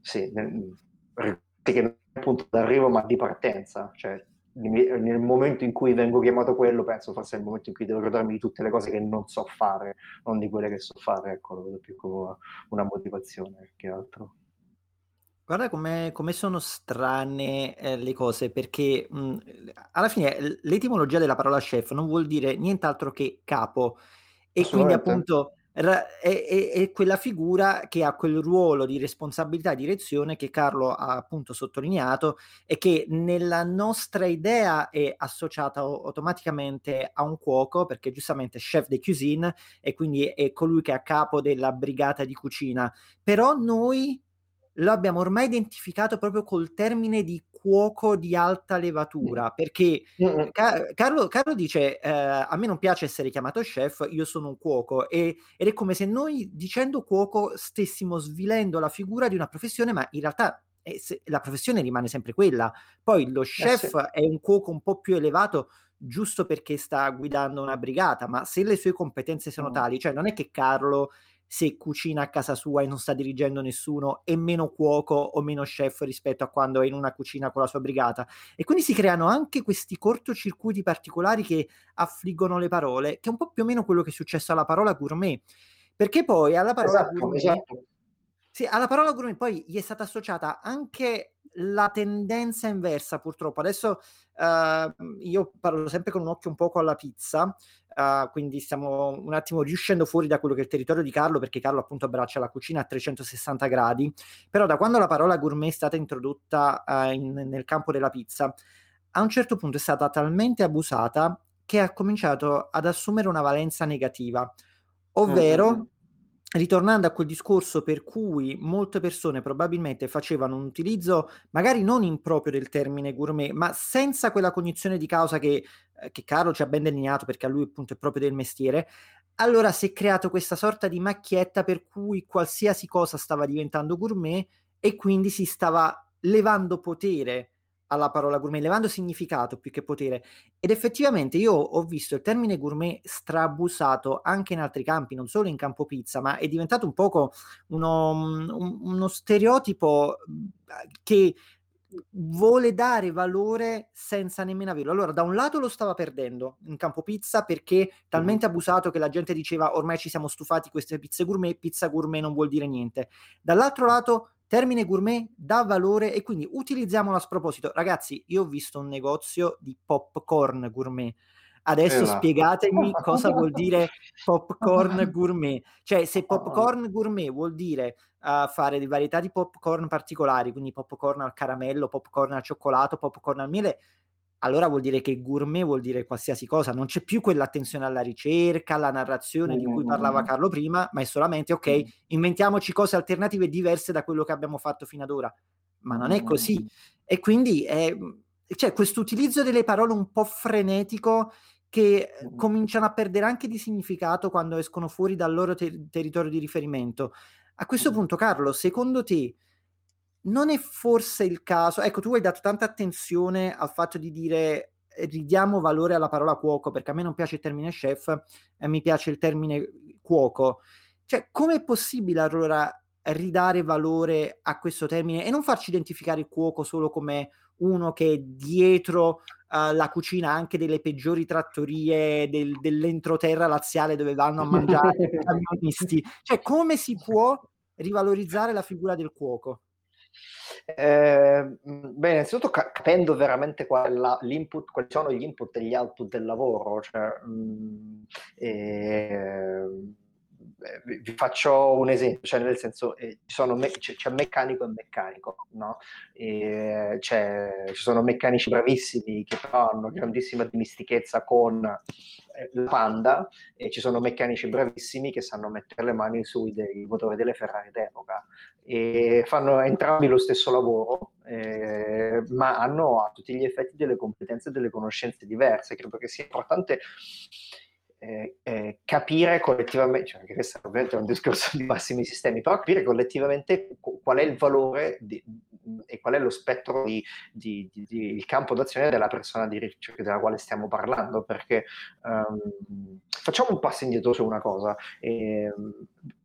sì, che non è un punto d'arrivo ma di partenza, cioè nel momento in cui vengo chiamato quello, penso forse è il momento in cui devo ricordarmi di tutte le cose che non so fare, non di quelle che so fare, ecco, lo vedo più come una motivazione che altro. Guarda come sono strane eh, le cose, perché mh, alla fine l'etimologia della parola chef non vuol dire nient'altro che capo, e quindi appunto ra- è, è, è, quella figura che ha quel ruolo di responsabilità e direzione che Carlo ha appunto sottolineato e che nella nostra idea è associata automaticamente a un cuoco, perché giustamente chef de cuisine e quindi è colui che è a capo della brigata di cucina, però noi lo abbiamo ormai identificato proprio col termine di cuoco di alta levatura, perché Car- Carlo, Carlo, dice eh, a me non piace essere chiamato chef, io sono un cuoco e, ed è come se noi dicendo cuoco stessimo svilendo la figura di una professione, ma in realtà eh, se, la professione rimane sempre quella. Poi lo chef eh sì. è un cuoco un po' più elevato giusto perché sta guidando una brigata, ma se le sue competenze sono mm. tali, cioè non è che Carlo se cucina a casa sua e non sta dirigendo nessuno è meno cuoco o meno chef rispetto a quando è in una cucina con la sua brigata e quindi si creano anche questi cortocircuiti particolari che affliggono le parole che è un po' più o meno quello che è successo alla parola gourmet perché poi alla parola esatto, gourmet esatto. Sì, alla parola gourmet poi gli è stata associata anche la tendenza inversa purtroppo. Adesso uh, io parlo sempre con un occhio un poco alla pizza, uh, quindi stiamo un attimo riuscendo fuori da quello che è il territorio di Carlo, perché Carlo appunto abbraccia la cucina a 360 gradi, però da quando la parola gourmet è stata introdotta uh, in, nel campo della pizza, a un certo punto è stata talmente abusata che ha cominciato ad assumere una valenza negativa, ovvero mm-hmm. Ritornando a quel discorso per cui molte persone probabilmente facevano un utilizzo magari non improprio del termine gourmet, ma senza quella cognizione di causa che, eh, che Carlo ci ha ben delineato perché a lui appunto è proprio del mestiere, allora si è creato questa sorta di macchietta per cui qualsiasi cosa stava diventando gourmet e quindi si stava levando potere alla parola gourmet, levando significato più che potere. Ed effettivamente io ho visto il termine gourmet strabusato anche in altri campi, non solo in campo pizza, ma è diventato un poco uno, un, uno stereotipo che vuole dare valore senza nemmeno averlo. Allora, da un lato lo stava perdendo in campo pizza perché talmente abusato che la gente diceva ormai ci siamo stufati queste pizze gourmet, pizza gourmet non vuol dire niente. Dall'altro lato termine gourmet dà valore e quindi utilizziamolo a sproposito. Ragazzi, io ho visto un negozio di popcorn gourmet. Adesso esatto. spiegatemi cosa vuol dire popcorn gourmet. Cioè, se popcorn gourmet vuol dire uh, fare varietà di popcorn particolari, quindi popcorn al caramello, popcorn al cioccolato, popcorn al miele, allora vuol dire che gourmet vuol dire qualsiasi cosa, non c'è più quell'attenzione alla ricerca, alla narrazione mm. di cui parlava Carlo prima, ma è solamente ok, mm. inventiamoci cose alternative diverse da quello che abbiamo fatto fino ad ora. Ma non è così. E quindi è, c'è questo utilizzo delle parole un po' frenetico che cominciano a perdere anche di significato quando escono fuori dal loro ter- territorio di riferimento. A questo punto, Carlo, secondo te non è forse il caso, ecco, tu hai dato tanta attenzione al fatto di dire ridiamo valore alla parola cuoco, perché a me non piace il termine chef, e mi piace il termine cuoco. Cioè, com'è possibile allora ridare valore a questo termine e non farci identificare il cuoco solo come uno che è dietro uh, la cucina anche delle peggiori trattorie del, dell'entroterra laziale dove vanno a mangiare i camionisti? Cioè, come si può rivalorizzare la figura del cuoco? Eh, beh, innanzitutto capendo veramente l'input, quali sono gli input e gli output del lavoro, cioè, mh, eh, vi faccio un esempio, cioè nel senso eh, me- c'è, c'è, meccanico e meccanico, no? e ci sono meccanici bravissimi che però hanno grandissima dimestichezza con eh, la Panda e ci sono meccanici bravissimi che sanno mettere le mani sui dei motori delle Ferrari d'epoca e fanno entrambi lo stesso lavoro, eh, ma hanno a tutti gli effetti delle competenze e delle conoscenze diverse. Credo che sia importante eh, eh, capire collettivamente, cioè anche questo ovviamente è un discorso di massimi sistemi, però capire collettivamente qual è il valore di, e qual è lo spettro di, di, di, il campo d'azione della persona di ricerca della quale stiamo parlando, perché um, facciamo un passo indietro su una cosa. Eh,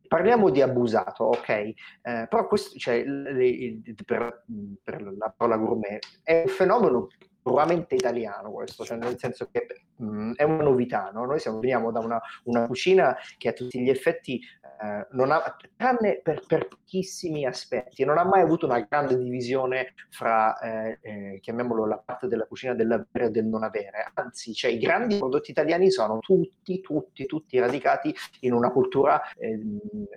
parliamo di abusato, ok? Eh, però questo, cioè, le, il, per, per, la parola gourmet è un fenomeno puramente italiano questo, cioè nel senso che mh, mm, è una novità, no? noi siamo, veniamo da una, una, cucina che a tutti gli effetti eh, non ha, tranne per, per, pochissimi aspetti, non ha mai avuto una grande divisione fra, eh, eh, chiamiamolo la parte della cucina dell'avere e del non avere, anzi, cioè, i grandi prodotti italiani sono tutti, tutti, tutti radicati in una cultura eh,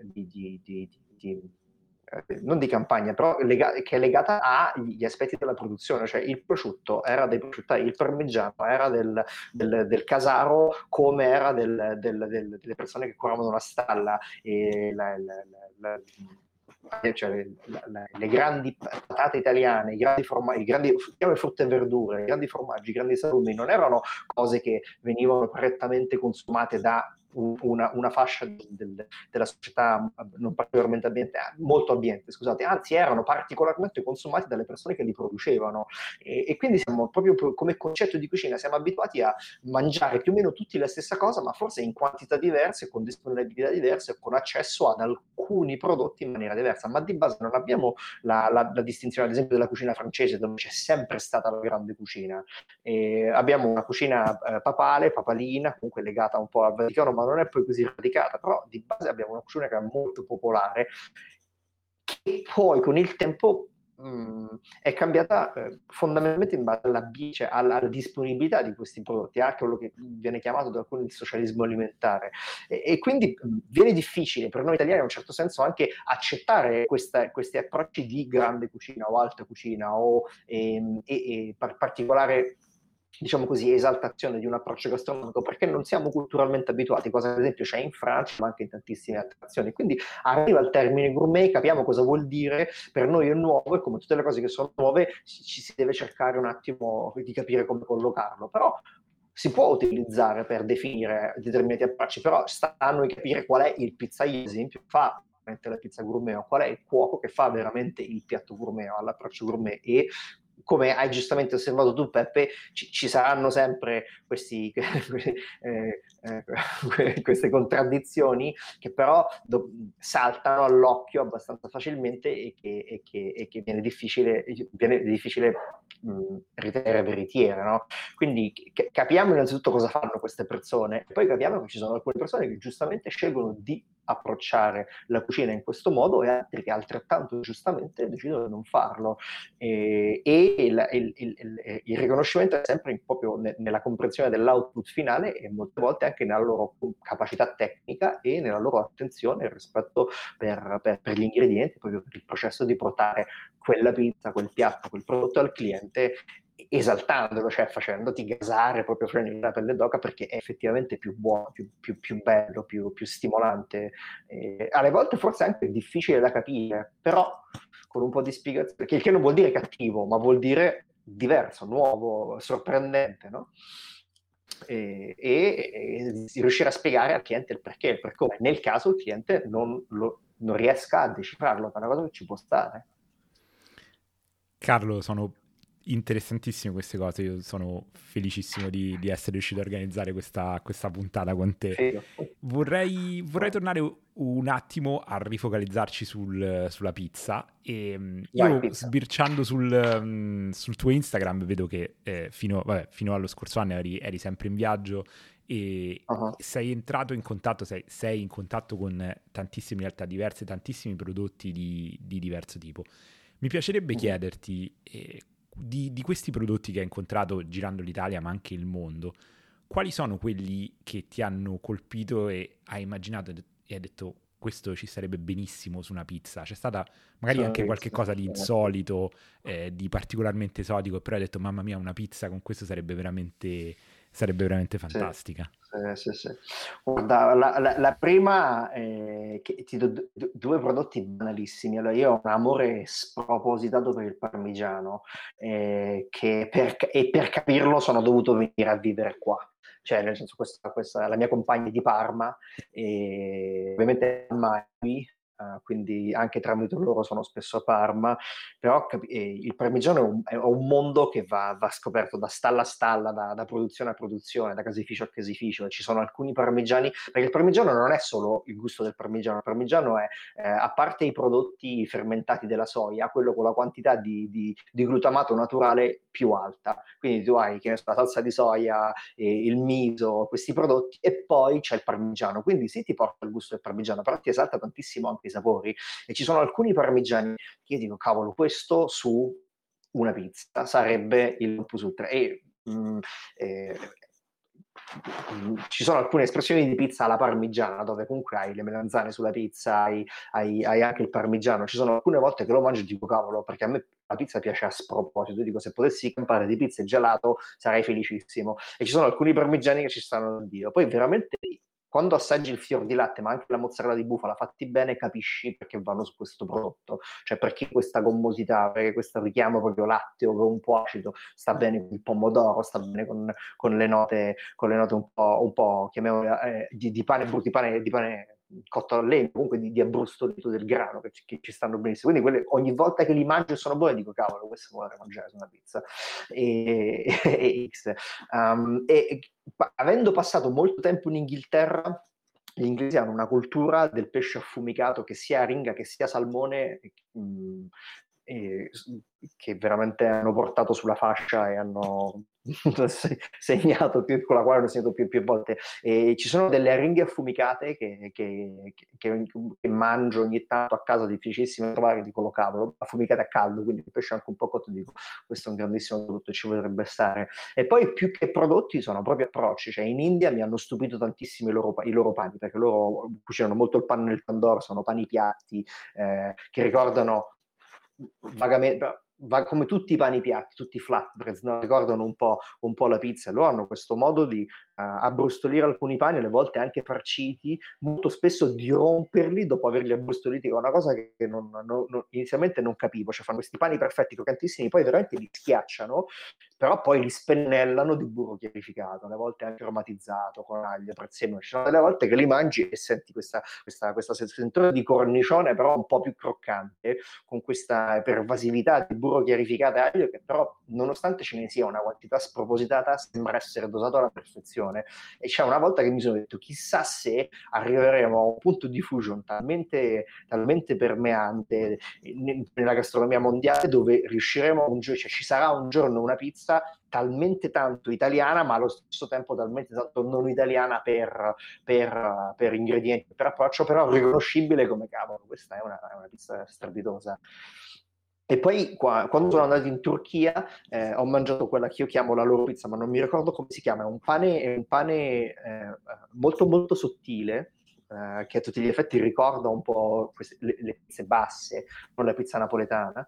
di, di, di, di eh, non di campagna, però lega- che è legata agli aspetti della produzione, cioè il prosciutto era dei prosciuttai, il parmigiano era del, del, del casaro come era del, delle persone che curavano la stalla la, la, la, cioè le, le, grandi patate italiane, i grandi formaggi, i grandi frutta e verdure, i grandi formaggi, i grandi salumi non erano cose che venivano correttamente consumate da una, una fascia del, della società non particolarmente ambiente, molto ambiente, scusate, anzi erano particolarmente consumati dalle persone che li producevano. E, e, quindi siamo proprio come concetto di cucina, siamo abituati a mangiare più o meno tutti la stessa cosa, ma forse in quantità diverse, con disponibilità diverse, con accesso ad alcuni prodotti in maniera diversa, ma di base non abbiamo la, la, la distinzione ad esempio della cucina francese dove c'è sempre stata la grande cucina, e abbiamo una cucina eh, papale, papalina, comunque legata un po' al Vaticano, ma non è poi così radicata, però di base abbiamo cucina che è molto popolare, che poi con il tempo mh, mm, è cambiata eh, fondamentalmente in base alla, cioè alla, alla, disponibilità di questi prodotti, anche quello che viene chiamato da alcuni il socialismo alimentare. E, e quindi mh, mm, viene difficile per noi italiani in un certo senso anche accettare questa, questi approcci di grande cucina o alta cucina o ehm, e, e particolare diciamo così, esaltazione di un approccio gastronomico perché non siamo culturalmente abituati, cosa ad esempio c'è in Francia ma anche in tantissime altre nazioni. Quindi arriva il termine gourmet, capiamo cosa vuol dire, per noi è nuovo e come tutte le cose che sono nuove ci si deve cercare un attimo di capire come collocarlo, però si può utilizzare per definire determinati approcci, però sta a noi capire qual è il pizzaiolo, ad esempio, fa la pizza gourmet o qual è il cuoco che fa veramente il piatto gourmet o l'approccio gourmet e come hai giustamente osservato tu Peppe, ci, ci saranno sempre questi, eh, eh, queste contraddizioni che però do, saltano all'occhio abbastanza facilmente e che, e che, e che viene difficile, viene difficile mh, ritenere veritiere. No? Quindi c- capiamo innanzitutto cosa fanno queste persone e poi capiamo che ci sono alcune persone che giustamente scelgono di approcciare la cucina in questo modo e altri che altrettanto giustamente decidono di non farlo. E, e il, il, il, il, riconoscimento è sempre proprio ne, nella comprensione dell'output finale e molte volte anche nella loro capacità tecnica e nella loro attenzione rispetto per, per, per gli ingredienti, proprio per il processo di portare quella pizza, quel piatto, quel prodotto al cliente esaltandolo, cioè facendoti gasare proprio freni la pelle d'oca perché è effettivamente più buono, più, più, più bello, più, più stimolante. Eh, alle volte forse anche difficile da capire, però con un po' di spiegazione, perché il che non vuol dire cattivo, ma vuol dire diverso, nuovo, sorprendente, no? E, e, e, riuscire a spiegare al cliente il perché, il per come, nel caso il cliente non, lo, non riesca a decifrarlo, è una cosa che ci può stare. Carlo, sono interessantissime queste cose. Io sono felicissimo di, di essere riuscito a organizzare questa, questa puntata con te. Vorrei, vorrei, tornare un attimo a rifocalizzarci sul, sulla pizza. E, mm, io pizza. sbirciando sul, mm, sul, tuo Instagram vedo che eh, fino, vabbè, fino, allo scorso anno eri, eri sempre in viaggio e uh-huh. sei entrato in contatto, sei, sei, in contatto con tantissime realtà diverse, tantissimi prodotti di, di diverso tipo. Mi piacerebbe uh-huh. chiederti eh, di, di, questi prodotti che hai incontrato girando l'Italia, ma anche il mondo, quali sono quelli che ti hanno colpito e hai immaginato e hai detto questo ci sarebbe benissimo su una pizza? C'è stata magari anche qualche cosa di insolito, eh, di particolarmente esotico, però hai detto mamma mia una pizza con questo sarebbe veramente, sarebbe veramente fantastica. Sì. Sì, sì, Guarda, la, la, la prima, eh, che ti do d- due prodotti banalissimi. Allora, io ho un amore spropositato per il parmigiano eh, che per, e per capirlo sono dovuto venire a vivere qua. Cioè, nel senso, questa, questa la mia compagna di Parma, e ovviamente mai Uh, quindi anche tramite loro sono spesso a Parma, però cap- il parmigiano è un, è un mondo che va, va, scoperto da stalla a stalla, da, da, produzione a produzione, da caseificio a caseificio, ci sono alcuni parmigiani, perché il parmigiano non è solo il gusto del parmigiano, il parmigiano è, eh, a parte i prodotti fermentati della soia, quello con la quantità di, di, di glutamato naturale più alta, quindi tu hai so, la salsa di soia, eh, il miso, questi prodotti, e poi c'è il parmigiano, quindi sì ti porta il gusto del parmigiano, però ti esalta tantissimo anche i sapori e ci sono alcuni parmigiani che io dico cavolo questo su una pizza sarebbe il plus ultra e mm, eh, ci sono alcune espressioni di pizza alla parmigiana dove comunque hai le melanzane sulla pizza, hai, hai, hai, anche il parmigiano. Ci sono alcune volte che lo mangio e dico cavolo perché a me la pizza piace a sproposito. Dico se potessi campare di pizza e gelato sarei felicissimo. E ci sono alcuni parmigiani che ci stanno a Dio. Poi veramente quando assaggi il fior di latte, ma anche la mozzarella di bufala fatti bene, capisci perché vanno su questo prodotto. Cioè perché questa gommosità, perché questo richiamo proprio latteo che è un po' acido, sta bene con il pomodoro, sta bene con, con, le, note, con le note un po', un po' chiamiamole, eh, di, di, pane, di pane, di pane cotto a legno, comunque di, di abbrustolito del grano che, che, ci stanno benissimo. Quindi quelle, ogni volta che li mangio e sono buoni dico cavolo, questo vuole mangiare su una pizza. E, e, um, e, avendo passato molto tempo in Inghilterra, gli inglesi hanno una cultura del pesce affumicato che sia ringa che sia salmone mh, mm, che veramente hanno portato sulla fascia e hanno segnato più, con la quale hanno segnato più, più volte. E ci sono delle aringhe affumicate che, che, che, che, mangio ogni tanto a casa, difficilissime da trovare, dico lo cavolo, affumicate a caldo, quindi il pesce anche un po' cotto, dico questo è un grandissimo prodotto, ci potrebbe stare. E poi più che prodotti sono proprio approcci, cioè in India mi hanno stupito tantissimo i loro, i loro pani, perché loro cucinano molto il panno nel tandoor, sono pani piatti eh, che ricordano vagamente va come tutti i pani piatti, tutti i flatbreads, no? ricordano un po', un po', la pizza, loro hanno questo modo di uh, abbrustolire alcuni pani, alle volte anche farciti, molto spesso di romperli dopo averli abbrustoliti, è una cosa che non, non, non, inizialmente non capivo, cioè fanno questi pani perfetti, croccantissimi, poi veramente li schiacciano, però poi li spennellano di burro chiarificato, alle volte anche aromatizzato, con aglio, prezzemolo, ci sono delle volte che li mangi e senti questa, questa, questa sensazione. Di cornicione però un po' più croccante, con questa pervasività di burro burro aglio che però nonostante ce ne sia una quantità spropositata sembra essere dosato alla perfezione e c'è una volta che mi sono detto chissà se arriveremo a un punto di fusion talmente, talmente permeante nella gastronomia mondiale dove riusciremo un giorno, cioè ci sarà un giorno una pizza talmente tanto italiana, ma allo stesso tempo talmente tanto non italiana per, per, per ingredienti, per approccio, però riconoscibile come cavolo. Questa è una, è una pizza strepitosa. E poi qua, quando sono andato in Turchia eh, ho mangiato quella che io chiamo la loro pizza, ma non mi ricordo come si chiama, è un pane, è un pane eh, molto molto sottile, eh, che a tutti gli effetti ricorda un po' queste, le, le, pizze basse, non la pizza napoletana,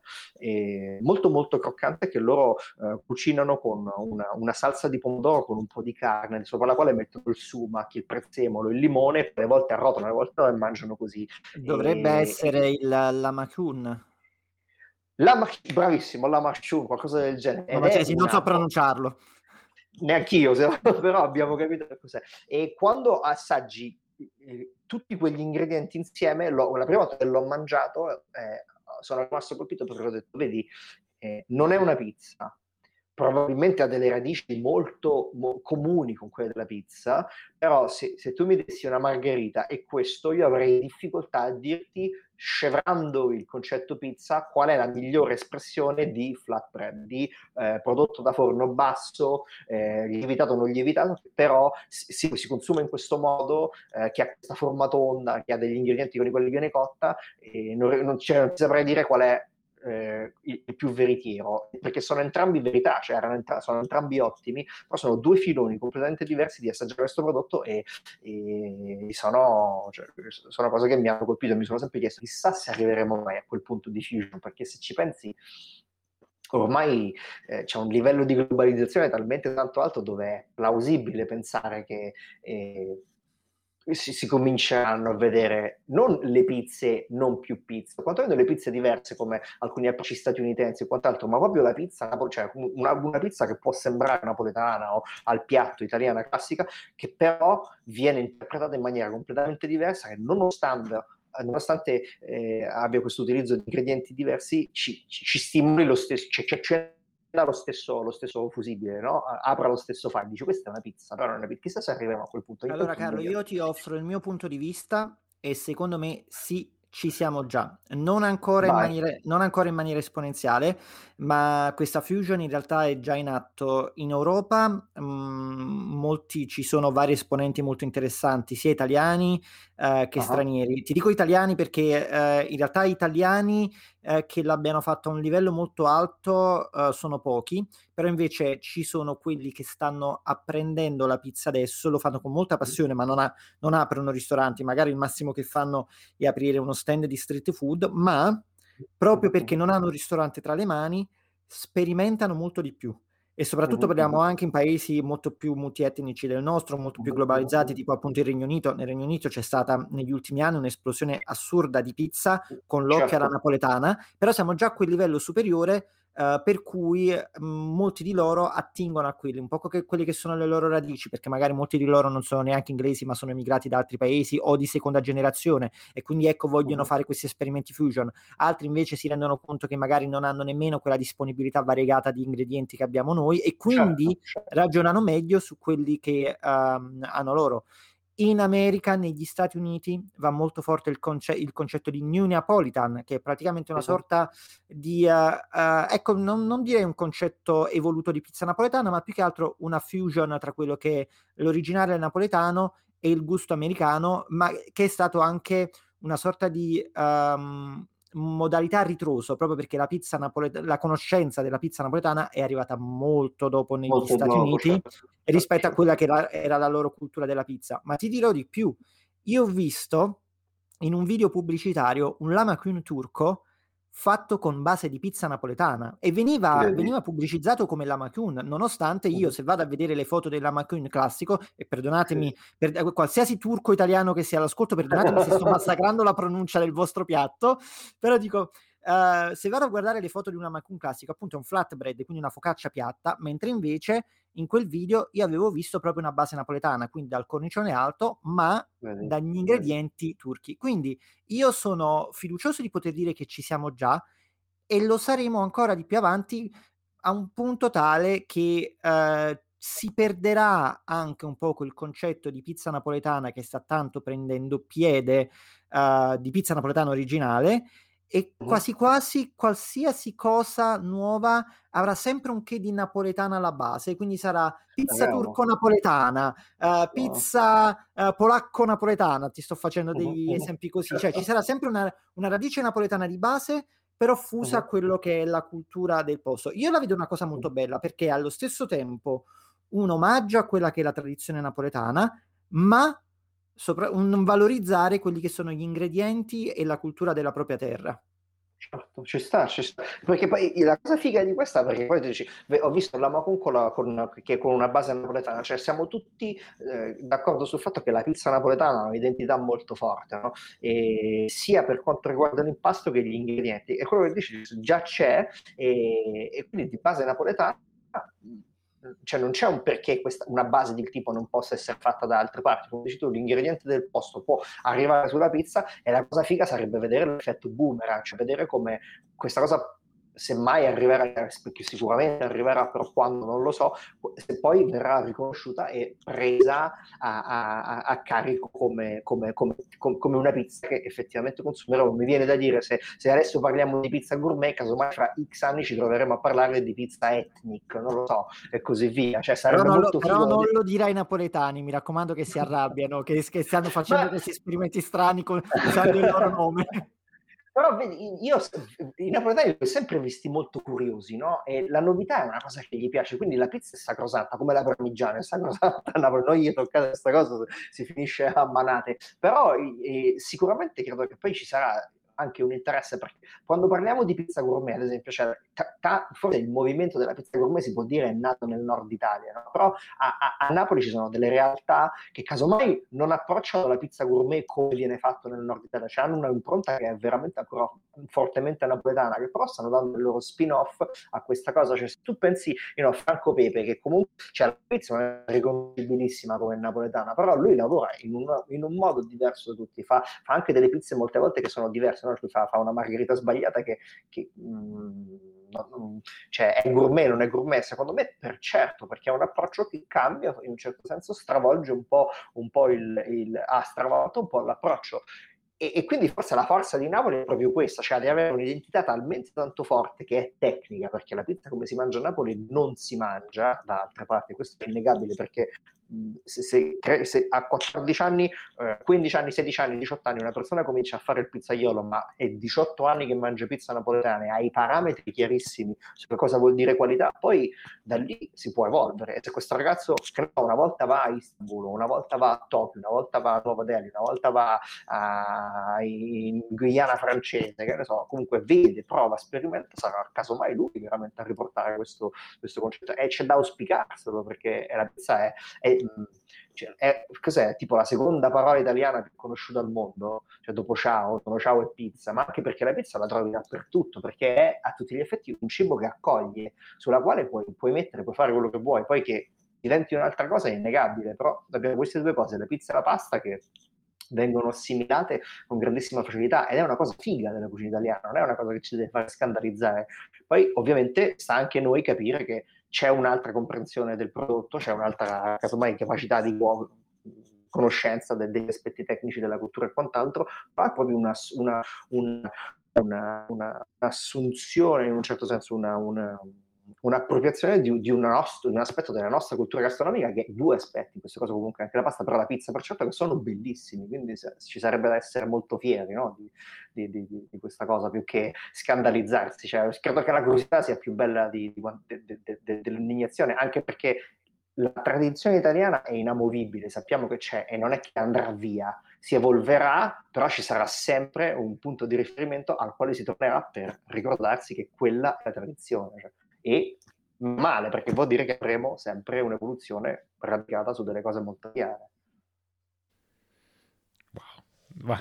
molto molto croccante che loro eh, cucinano con una, una, salsa di pomodoro con un po' di carne, sopra la quale mettono il sumac, il prezzemolo, il limone, alle volte arrotano, alle volte e mangiano così. Dovrebbe e, essere il, la macun. La Mach- bravissimo, la Marchun, qualcosa del genere. No, cioè, non so pronunciarlo. Neanch'io, però abbiamo capito cos'è. E quando assaggi eh, tutti quegli ingredienti insieme, lo, la prima volta che l'ho mangiato, eh, sono rimasto colpito perché ho detto, vedi, eh, non è una pizza, probabilmente ha delle radici molto mo- comuni con quelle della pizza, però se, se, tu mi dessi una margherita e questo, io avrei difficoltà a dirti, scevrando il concetto pizza, qual è la migliore espressione di flatbread, di eh, prodotto da forno basso, eh, lievitato o non lievitato, però si, si, consuma in questo modo, eh, che ha questa forma tonda, che ha degli ingredienti con i quali viene cotta, e non, non, cioè, non saprei dire qual è eh, il, più veritiero, perché sono entrambi verità, cioè entra- sono entrambi ottimi, però sono due filoni completamente diversi di assaggiare questo prodotto e, e sono, cioè, sono, cose che mi hanno colpito mi sono sempre chiesto, chissà se arriveremo mai a quel punto di fusion, perché se ci pensi ormai eh, c'è un livello di globalizzazione talmente tanto alto dove è plausibile pensare che eh, si, si, cominceranno a vedere non le pizze non più pizza, quantomeno le pizze diverse come alcuni approcci statunitensi e quant'altro, ma proprio la pizza, cioè una, una, pizza che può sembrare napoletana o al piatto italiana classica, che però viene interpretata in maniera completamente diversa, che nonostante nonostante eh, abbia questo utilizzo di ingredienti diversi, ci, ci, ci stimoli lo stesso, cioè, cioè lo stesso, lo stesso fusibile, no? apra lo stesso file, dice questa è una pizza, però non è una pizza, chissà se arriviamo a quel punto. Allora Carlo, io ti offro il mio punto di vista e secondo me sì, ci siamo già, non ancora, in maniera, non ancora, in maniera, esponenziale, ma questa fusion in realtà è già in atto in Europa. Mm, molti, ci sono vari esponenti molto interessanti, sia italiani eh, che uh-huh. stranieri. Ti dico italiani perché eh, in realtà italiani eh, che l'abbiano fatto a un livello molto alto eh, sono pochi, però invece ci sono quelli che stanno apprendendo la pizza adesso, lo fanno con molta passione, ma non, ha, non aprono ristoranti, magari il massimo che fanno è aprire uno stand di street food, ma proprio perché non hanno un ristorante tra le mani, sperimentano molto di più e soprattutto parliamo anche in paesi molto più multietnici del nostro, molto più globalizzati, tipo appunto il Regno Unito. Nel Regno Unito c'è stata negli ultimi anni un'esplosione assurda di pizza con l'occhio certo. alla napoletana, però siamo già a quel livello superiore Uh, per cui mh, mhmm, molti di loro attingono a quelli, un po' che, quelle che sono le loro radici, perché magari molti di loro non sono neanche inglesi, ma sono emigrati da altri paesi o di seconda generazione e quindi ecco vogliono fare questi esperimenti fusion. Altri invece si rendono conto che magari non hanno nemmeno quella disponibilità variegata di ingredienti che abbiamo noi e quindi certo, certo. ragionano meglio su quelli che um, hanno loro. In America, negli Stati Uniti, va molto forte il, conce- il concetto di New Neapolitan, che è praticamente una esatto. sorta di, uh, uh, ecco, non, non, direi un concetto evoluto di pizza napoletana, ma più che altro una fusion tra quello che è l'originale napoletano e il gusto americano, ma che è stato anche una sorta di um, modalità ritroso, proprio perché la pizza napoletana, la conoscenza della pizza napoletana è arrivata molto dopo negli molto Stati dopo, Uniti certo. rispetto a quella che era, era, la loro cultura della pizza. Ma ti dirò di più, io ho visto in un video pubblicitario un lama queen turco, fatto con base di pizza napoletana e veniva, veniva pubblicizzato come l'Amacun, nonostante io se vado a vedere le foto dell'Amacun classico, e perdonatemi, per, eh, qualsiasi turco italiano che sia all'ascolto, perdonatemi se sto massacrando la pronuncia del vostro piatto, però dico, Uh, se vado a guardare le foto di una Macun classico, appunto è un flatbread, quindi una focaccia piatta, mentre invece in quel video io avevo visto proprio una base napoletana, quindi dal cornicione alto, ma vedi, dagli ingredienti vedi. turchi. Quindi io sono fiducioso di poter dire che ci siamo già e lo saremo ancora di più avanti a un punto tale che uh, si perderà anche un po' quel concetto di pizza napoletana che sta tanto prendendo piede uh, di pizza napoletana originale e quasi quasi qualsiasi cosa nuova avrà sempre un che di napoletana alla base, quindi sarà pizza turco-napoletana, uh, pizza uh, polacco-napoletana, ti sto facendo degli esempi così, cioè ci sarà sempre una, una radice napoletana di base, però fusa a quello che è la cultura del posto. Io la vedo una cosa molto bella perché allo stesso tempo un omaggio a quella che è la tradizione napoletana, ma sopra- un valorizzare quelli che sono gli ingredienti e la cultura della propria terra. Certo, ci sta, ci sta. Perché poi la cosa figa di questa, perché poi dici, ho visto la Macuncola con, che con una base napoletana, cioè siamo tutti eh, d'accordo sul fatto che la pizza napoletana ha un'identità molto forte, no? sia per quanto riguarda l'impasto che gli ingredienti. E quello che dici già c'è, e, e quindi di base napoletana cioè non c'è un perché questa, una base del tipo non possa essere fatta da altre parti. Come dici tu, l'ingrediente del posto può arrivare sulla pizza e la cosa figa sarebbe vedere l'effetto boomerang, cioè vedere come questa cosa semmai arriverà, sicuramente arriverà, però quando non lo so, se poi verrà riconosciuta e presa a, a, a carico come, come, come, come, una pizza che effettivamente consumerò. Mi viene da dire, se, se, adesso parliamo di pizza gourmet, casomai fra X anni ci troveremo a parlare di pizza ethnic, non lo so, e così via. Cioè, però non, lo, però non lo dirai ai napoletani, mi raccomando che si arrabbiano, che, che stanno facendo Ma... questi esperimenti strani con, usando il loro nome. Però vedi, io i napoletani li ho sempre visti molto curiosi, no? E la novità è una cosa che gli piace, quindi la pizza è sacrosanta, come la parmigiana è sacrosanta noi gli toccate questa cosa, si finisce a manate. Però eh, sicuramente credo che poi ci sarà anche un interesse perché quando parliamo di pizza gourmet, ad esempio, cioè, ta, ta, forse il movimento della pizza gourmet si può dire è nato nel nord Italia, no? però a, a, a, Napoli ci sono delle realtà che casomai non approcciano la pizza gourmet come viene fatto nel nord Italia, cioè hanno un'impronta che è veramente ancora fortemente napoletana, che però stanno dando il loro spin-off a questa cosa. Cioè, se tu pensi, you know, Franco Pepe, che comunque cioè, la pizza non è riconoscibilissima come napoletana, però lui lavora in un, in un modo diverso da tutti, fa, fa anche delle pizze molte volte che sono diverse no? fa, fa, una margherita sbagliata che, che mh, mm, non, cioè è gourmet, non è gourmet, secondo me per certo, perché è un approccio che cambia, in un certo senso stravolge un po', un po il, il, ha stravolto un po' l'approccio. E, e, quindi forse la forza di Napoli è proprio questa, cioè di avere un'identità talmente tanto forte che è tecnica, perché la pizza come si mangia a Napoli non si mangia da altre parti, questo è innegabile perché se, se, se, a 14 anni, eh, 15 anni, 16 anni, 18 anni una persona comincia a fare il pizzaiolo, ma è 18 anni che mangia pizza napoletana e ha i parametri chiarissimi su cosa vuol dire qualità, poi da lì si può evolvere. E se questo ragazzo una volta va a Istanbul, una volta va a Tokyo, una volta va a Nuova Delhi, una volta va a, in Guyana francese, che ne so, comunque vede, prova, sperimenta, sarà casomai lui veramente a riportare questo, questo concetto. E c'è da auspicarselo perché la pizza è, è cioè, è, cos'è? Tipo la seconda parola italiana più conosciuta al mondo, cioè dopo ciao, dopo ciao e pizza, ma anche perché la pizza la trovi dappertutto, perché è a tutti gli effetti un cibo che accoglie, sulla quale puoi, puoi mettere, puoi fare quello che vuoi, poi che diventi un'altra cosa è innegabile, però abbiamo queste due cose, la pizza e la pasta che vengono assimilate con grandissima facilità ed è una cosa figa della cucina italiana, non è una cosa che ci deve fare scandalizzare. Poi ovviamente sta anche noi capire che c'è un'altra comprensione del prodotto, c'è un'altra, casomai, capacità di conoscenza de- degli aspetti tecnici della cultura e quant'altro, ma è proprio una, una, una, una, un'assunzione, in un certo senso, una un'appropriazione di, di, nostro, di, un aspetto della nostra cultura gastronomica che due aspetti, in questo caso comunque anche la pasta, però la pizza per certo che sono bellissimi, quindi ci sarebbe da essere molto fieri no? di, di, di, questa cosa più che scandalizzarsi, cioè, credo che la curiosità sia più bella dell'indignazione, anche perché la tradizione italiana è inamovibile, sappiamo che c'è e non è che andrà via, si evolverà, però ci sarà sempre un punto di riferimento al quale si tornerà per ricordarsi che quella è la tradizione. Cioè, e male, perché vuol dire che avremo sempre un'evoluzione radicata su delle cose molto chiare. Wow.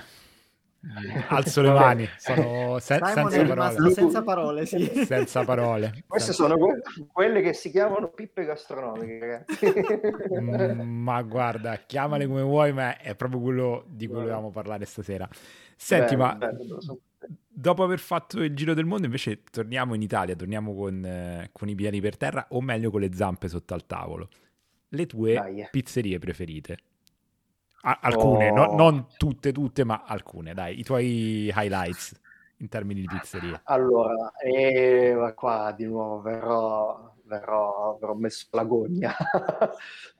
Alzo le mani, sono se- senza, parole. senza parole. Sì. Senza parole. Queste sono que- quelle che si chiamano pippe gastronomiche. Mm, ma guarda, chiamale come vuoi, ma è proprio quello di cui volevamo parlare stasera. Senti, bello, ma bello, dopo aver fatto il giro del mondo, invece torniamo in Italia, torniamo con, eh, con i piedi per terra, o meglio con le zampe sotto al tavolo. Le tue Dai. pizzerie preferite? alcune, oh. no, non tutte, tutte, ma alcune, dai, i tuoi highlights in termini di pizzeria. Allora, eh, qua di nuovo verrò, verrò, verrò messo alla gogna.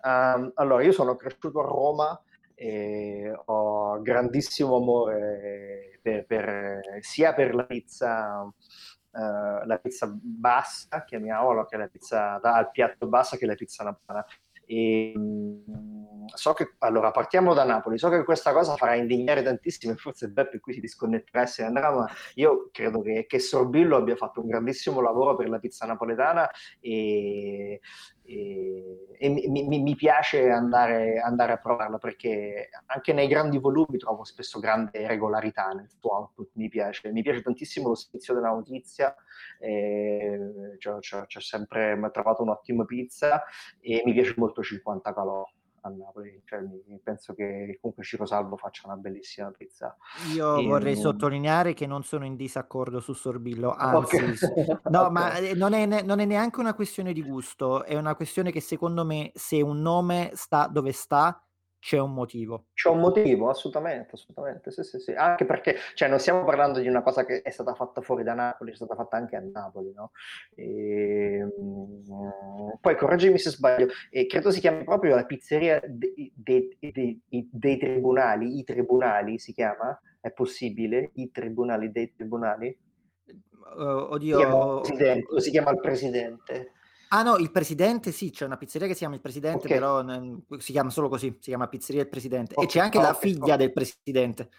um, allora, io sono cresciuto a Roma e ho grandissimo amore per, per, sia per la pizza, uh, la pizza bassa, chiamiamola, che la pizza dal piatto bassa, che la pizza napana. E, mm, so che allora partiamo da Napoli. So che questa cosa farà indignare tantissimo, forse Beppe qui si disconnetterà se andrà. Ma io credo che, che Sorbillo abbia fatto un grandissimo lavoro per la pizza napoletana e, e, e mi, mi, piace andare, andare, a provarla perché anche nei grandi volumi trovo spesso grande regolarità nel suo output. Mi piace, mi piace tantissimo lo spizio della notizia. Eh, c'ho, c'ho, c'ho sempre trovato un'ottima pizza e mi piace molto 50 calò a Napoli. Cioè, penso che comunque Ciro Salvo faccia una bellissima pizza. Io e, vorrei um... sottolineare che non sono in disaccordo su Sorbillo, anzi, okay. no, okay. ma eh, non è, non è, neanche una questione di gusto, è una questione che secondo me se un nome sta dove sta, c'è un motivo. C'è un motivo, assolutamente, assolutamente, sì, sì, sì. Anche perché, cioè, non stiamo parlando di una cosa che è stata fatta fuori da Napoli, è stata fatta anche a Napoli, no? E, ehm, poi, correggimi se sbaglio, e credo si chiami proprio la pizzeria de, de, de, dei tribunali, i tribunali si chiama? È possibile? I tribunali dei tribunali? Uh, oddio... Si chiama, si chiama il presidente. Ah no, il presidente sì, c'è una pizzeria che si chiama il presidente, okay. però non, si chiama solo così, si chiama pizzeria del presidente. Okay. E c'è anche okay. la figlia del presidente.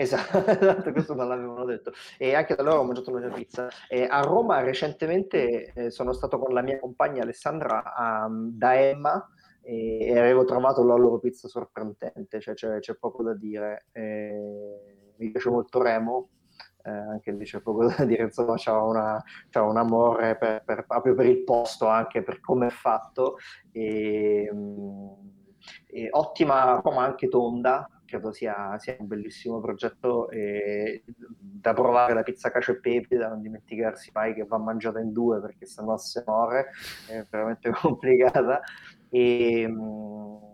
Esatto, questo non l'avevano detto. E anche da loro ho mangiato una pizza. E a Roma recentemente eh, sono stato con la mia compagna Alessandra a, da Emma e, e, avevo trovato la loro pizza sorprendente, cioè c'è, c'è poco da dire. E, mi piace molto Remo, eh, anche lì c'è poco da dire, insomma c'è, una, c'è un amore per, per, proprio per il posto, anche per come è fatto, e, mm, e ottima Roma anche tonda, credo sia, sia, un bellissimo progetto e da provare la pizza cacio e pepe, da non dimenticarsi mai che va mangiata in due perché sennò si muore, è veramente complicata. E, mm,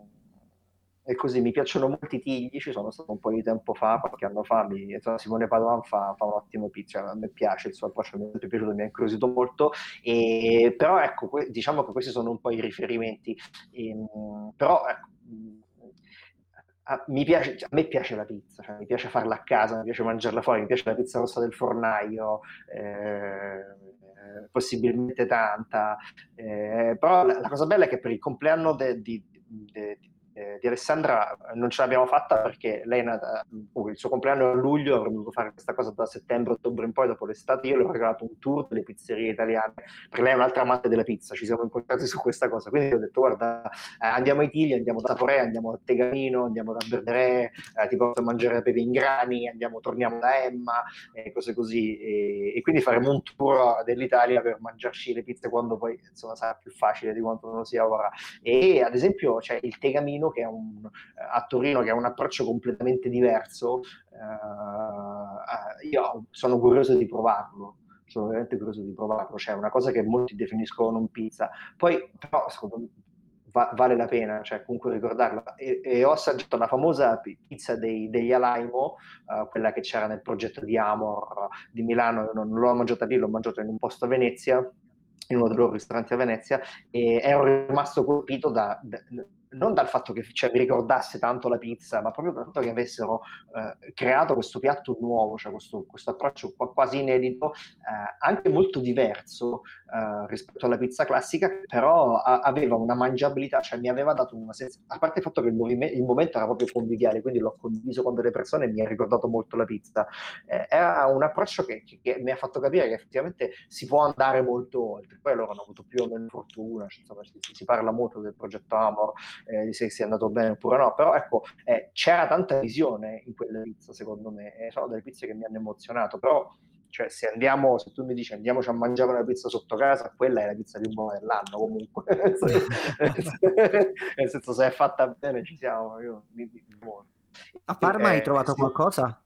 e così mi piacciono molti tigli, ci sono stato un po' di tempo fa, qualche anno fa, mi, Simone Padovan fa, fa un ottimo pizza, a me piace, il suo approccio mi è piaciuto, mi ha incuriosito molto, e, però ecco, que- diciamo che questi sono un po' i riferimenti, e, ehm, però ecco, a, piace, a, me piace la pizza, cioè, mi piace farla a casa, mi piace mangiarla fuori, mi piace la pizza rossa del fornaio, eh, possibilmente tanta, eh, però la, la, cosa bella è che per il compleanno di, eh, di Alessandra non ce l'abbiamo fatta perché lei nata, uh, il suo compleanno è a luglio, avremmo dovuto fare questa cosa da settembre, ottobre in poi, dopo l'estate, io le ho regalato un tour delle pizzerie italiane, perché lei è un'altra amante della pizza, ci siamo incontrati su questa cosa, quindi ho detto guarda, eh, andiamo ai Tigli, andiamo da Saporea, andiamo a Tegamino, andiamo da Berderè, eh, ti porto a mangiare pepe in grani, andiamo, torniamo da Emma, e cose così, e, e, quindi faremo un tour dell'Italia per mangiarci le pizze quando poi insomma sarà più facile di quanto non sia ora. E ad esempio c'è il Tegamino Torino, che è un, a Torino che ha un approccio completamente diverso, eh, io sono curioso di provarlo sono veramente curioso di provarlo, cioè una cosa che molti definiscono non pizza. Poi, però, secondo me, va, vale la pena, cioè comunque ricordarla. E, e ho assaggiato la famosa pizza dei, degli Alaimo, uh, quella che c'era nel progetto di Amor di Milano, non, non l'ho mangiata lì, l'ho mangiata in un posto a Venezia, in uno dei loro ristoranti a Venezia, e ero rimasto colpito da, da non dal fatto che cioè, mi ricordasse tanto la pizza, ma proprio dal fatto che avessero eh, creato questo piatto nuovo, cioè questo, questo approccio quasi inedito, eh, anche molto diverso eh, rispetto alla pizza classica, però a- aveva una mangiabilità, cioè mi aveva dato una sensazione, a parte il fatto che il, movime- il, momento era proprio conviviale, quindi l'ho condiviso con delle persone e mi ha ricordato molto la pizza. Eh, era un approccio che, che, che, mi ha fatto capire che effettivamente si può andare molto oltre, poi loro hanno avuto più o meno fortuna, cioè, insomma, si, si parla molto del progetto Amor, eh, se sia andato bene oppure no, però ecco, eh, c'era tanta visione in quelle pizze secondo me, sono delle pizze che mi hanno emozionato, però cioè se andiamo, se tu mi dici andiamoci a mangiare una pizza sotto casa, quella è la pizza più buona dell'anno comunque, nel senso se è fatta bene ci siamo, io mi, mi buono. A Parma eh, hai trovato sì. qualcosa?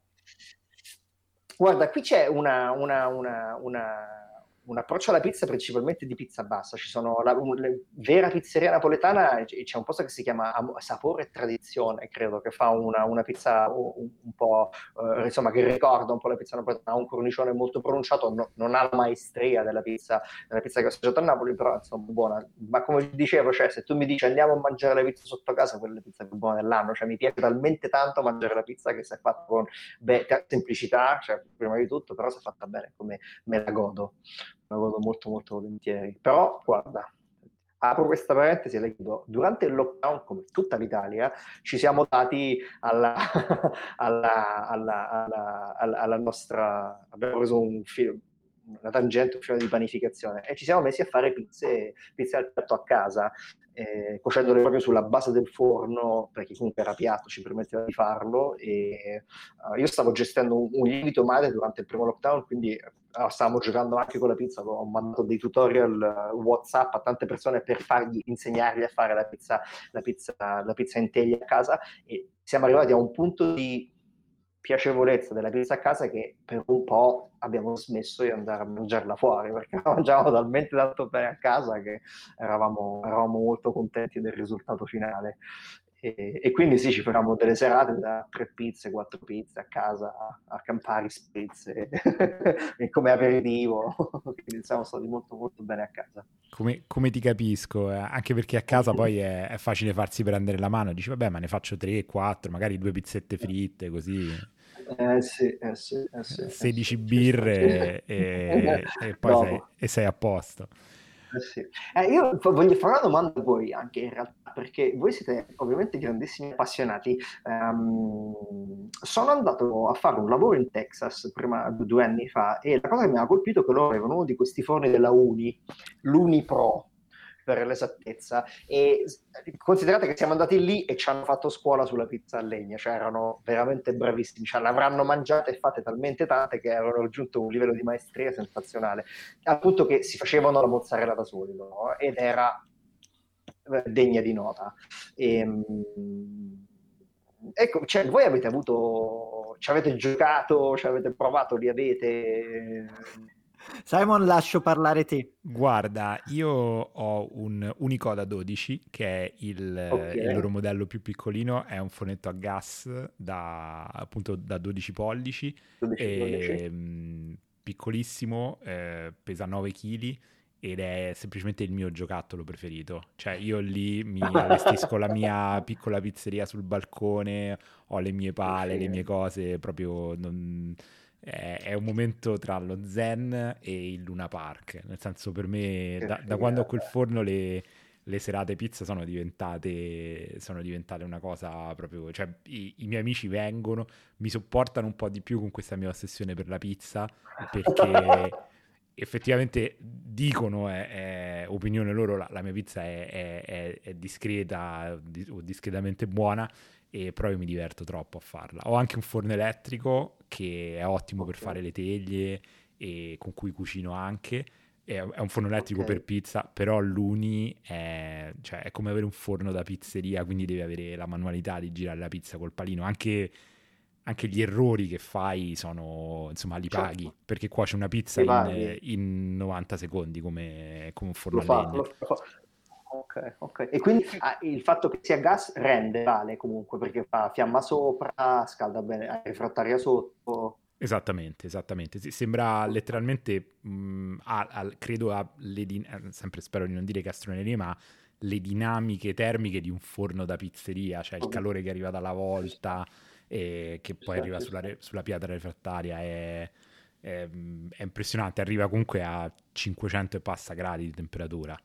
Guarda, qui c'è una, una, una, una un approccio alla pizza principalmente di pizza bassa. Ci sono la, un, la vera pizzeria napoletana, c'è un posto che si chiama Sapore e Tradizione, credo, che fa una, una pizza un, un po', eh, insomma, che ricorda un po' la pizza napoletana, ha un cornicione molto pronunciato, no, non ha la maestria della pizza, della pizza che ho assaggiato a Napoli, però insomma buona. Ma come dicevo, cioè, se tu mi dici andiamo a mangiare la pizza sotto casa, quella è la pizza più buona dell'anno, cioè mi piace talmente tanto mangiare la pizza che si è fatta con beh, semplicità, cioè, prima di tutto, però si è fatta bene come me la godo la godo molto molto volentieri. Però, guarda, apro questa parentesi e le chiudo. Durante il lockdown, come tutta l'Italia, ci siamo dati alla, alla, alla, alla nostra... abbiamo preso un film una tangente, un filone di panificazione e ci siamo messi a fare pizze, pizze al piatto a casa, eh, cuocendole proprio sulla base del forno, perché comunque era piatto, ci permetteva di farlo e uh, io stavo gestendo un, un lievito madre durante il primo lockdown, quindi uh, stavamo giocando anche con la pizza, ho mandato dei tutorial uh, WhatsApp a tante persone per fargli, insegnargli a fare la pizza, la pizza, la pizza in teglia a casa e siamo arrivati a un punto di piacevolezza della pizza a casa che per un po' abbiamo smesso di andare a mangiarla fuori perché la mangiavamo talmente tanto bene a casa che eravamo, eravamo molto contenti del risultato finale e, e, quindi sì, ci facciamo delle serate da tre pizze, quattro pizze a casa, a, a Campari spritz e come aperitivo, quindi siamo stati molto molto bene a casa. Come, come ti capisco, eh? anche perché a casa poi è, è, facile farsi prendere la mano, dici vabbè ma ne faccio tre, quattro, magari due pizzette fritte così. Eh sì, eh sì, eh sì 16 eh birre e, e, poi no. sei, e sei a posto. Eh sì. eh, io voglio fare una domanda a voi anche in realtà, perché voi siete ovviamente grandissimi appassionati. Um, sono andato a fare un lavoro in Texas prima, due anni fa e la cosa che mi ha colpito è che loro avevano uno di questi forni della Uni, l'Uni Pro, per l'esattezza. E considerate che siamo andati lì e ci hanno fatto scuola sulla pizza a legna, cioè erano veramente bravissimi, cioè l'avranno mangiate e fatte talmente tante che avevano raggiunto un livello di maestria sensazionale, al punto che si facevano la mozzarella da soli no? ed era eh, degna di nota. E, ehm, ecco, cioè, voi avete avuto, ci avete giocato, ci avete provato, li avete Simon, lascio parlare te. Guarda, io ho un Unicoda 12 che è il, okay. il, loro modello più piccolino, è un fonetto a gas da, appunto, da 12 pollici, 12 e. Mh, piccolissimo, eh, pesa 9 kg ed è semplicemente il mio giocattolo preferito. Cioè io lì mi allestisco la mia piccola pizzeria sul balcone, ho le mie pale, le mie cose, proprio... Non è un momento tra lo zen e il Luna Park. Nel senso, per me, da, da quando ho quel forno, le, le serate pizza sono diventate, sono diventate una cosa proprio. Cioè, i, i, miei amici vengono, mi sopportano un po' di più con questa mia ossessione per la pizza perché. effettivamente dicono, è, è opinione loro, la, la, mia pizza è, è, è discreta o discretamente buona, e io mi diverto troppo a farla. Ho anche un forno elettrico che è ottimo okay. per fare le teglie e con cui cucino anche. È, un forno elettrico okay. per pizza, però l'Uni è, cioè, è, come avere un forno da pizzeria, quindi devi avere la manualità di girare la pizza col palino. Anche, anche gli errori che fai sono, insomma, li certo. paghi, perché c'è una pizza in, in, 90 secondi come, come un forno lo a legna. Fa, Ok, ok. E quindi ah, il fatto che sia gas rende, vale comunque, perché fa fiamma sopra, scalda bene, ha refrattaria sotto. Esattamente, esattamente. Sembra letteralmente, mh, a, a, credo a ledine, eh, sempre spero di non dire castronerie, ma le dinamiche termiche di un forno da pizzeria, cioè il calore che arriva dalla volta e che poi arriva sulla, sulla pietra refrattaria è, è, è impressionante, arriva comunque a 500 e passa gradi di temperatura.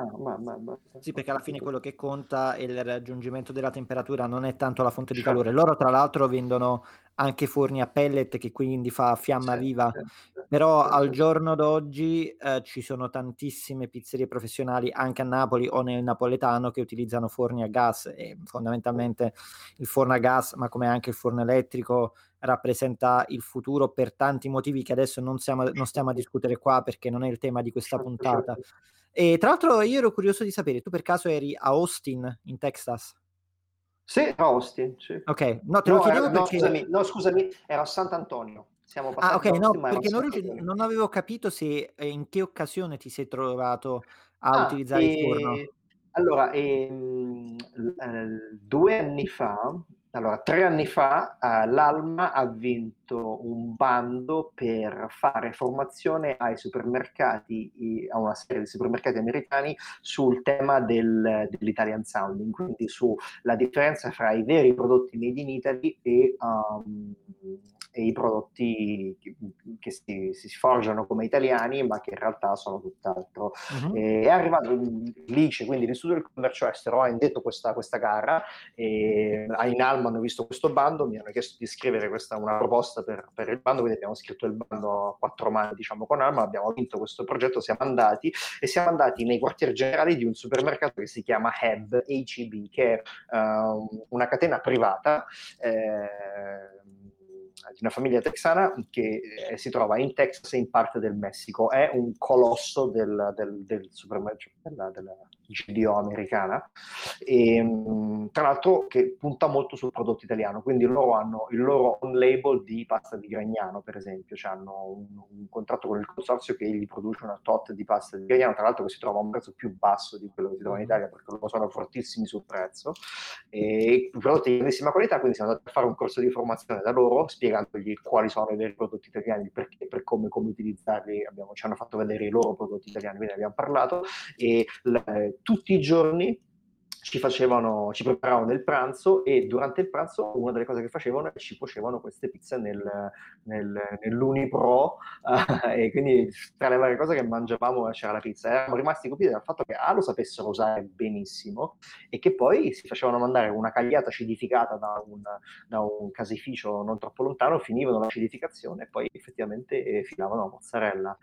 Ah, ma, ma, ma. Sì, perché alla fine quello che conta è il raggiungimento della temperatura, non è tanto la fonte di certo. calore. Loro, tra l'altro, vendono anche forni a pellet che quindi fa fiamma certo, viva. Certo, Però certo. al giorno d'oggi eh, ci sono tantissime pizzerie professionali anche a Napoli o nel napoletano che utilizzano forni a gas e fondamentalmente il forno a gas, ma come anche il forno elettrico, rappresenta il futuro per tanti motivi che adesso non, siamo, non stiamo a discutere qua perché non è il tema di questa puntata. E tra l'altro io ero curioso di sapere, tu per caso eri a Austin, in Texas? Sì, a Austin, sì. Ok, no, te lo no, chiedevo era, perché... No scusami, no, scusami, era a Sant'Antonio. Siamo ah, ok, no, perché non, non, avevo capito se eh, in che occasione ti sei trovato a ah, utilizzare e... il forno. Allora, ehm, due anni fa allora, tre anni fa uh, l'Alma ha vinto un bando per fare formazione ai supermercati, a una serie di supermercati americani sul tema del, dell'Italian Sounding, quindi sulla differenza fra i veri prodotti made in Italy e um, e i prodotti che, che si, si, sforgiano come italiani ma che in realtà sono tutt'altro. Uh-huh. è arrivato l'ICE, quindi l'Istituto del Commercio Estero, ha indetto questa, questa gara e in Alma hanno visto questo bando, mi hanno chiesto di scrivere questa, una proposta per, per, il bando, quindi abbiamo scritto il bando a quattro mani diciamo con Alma, abbiamo vinto questo progetto, siamo andati e siamo andati nei quartieri generali di un supermercato che si chiama HEB, HEB che è uh, una catena privata eh, di una famiglia texana che eh, si trova in Texas e in parte del Messico. È un colosso del, del, del supermercato, della, della, GDO americana, e, ehm, tra l'altro che punta molto sul prodotto italiano, quindi loro hanno il loro on label di pasta di Gragnano, per esempio, cioè hanno un, un, contratto con il consorzio che gli produce una tot di pasta di Gragnano, tra l'altro che si trova a un prezzo più basso di quello che si trova in Italia, perché loro sono fortissimi sul prezzo, e prodotti di grandissima qualità, quindi siamo andati a fare un corso di formazione da loro, spiegandogli quali sono i veri prodotti italiani, perché, per come, come utilizzarli, abbiamo, ci hanno fatto vedere i loro prodotti italiani, quindi abbiamo parlato, e tutti i giorni ci facevano, ci preparavano il pranzo e durante il pranzo una delle cose che facevano è ci cuocevano queste pizze nel, nel, nell'Unipro uh, e quindi tra le varie cose che mangiavamo c'era la pizza. Eravamo rimasti colpiti dal fatto che A lo sapessero usare benissimo e che poi si facevano mandare una cagliata acidificata da un, da un caseificio non troppo lontano, finivano l'acidificazione e poi effettivamente filavano la mozzarella.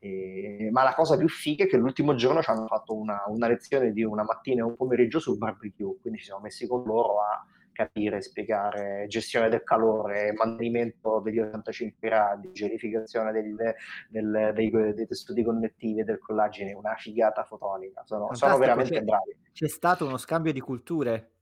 E, ma la cosa più figa è che l'ultimo giorno ci hanno fatto una, una lezione di una mattina e un pomeriggio sul barbecue, quindi ci siamo messi con loro a capire, spiegare gestione del calore, mantenimento degli 85 gradi, gelificazione del, del, dei, dei, tessuti connettivi e del collagene, una figata fotonica. Sono, sono veramente bravi. C'è stato uno scambio di culture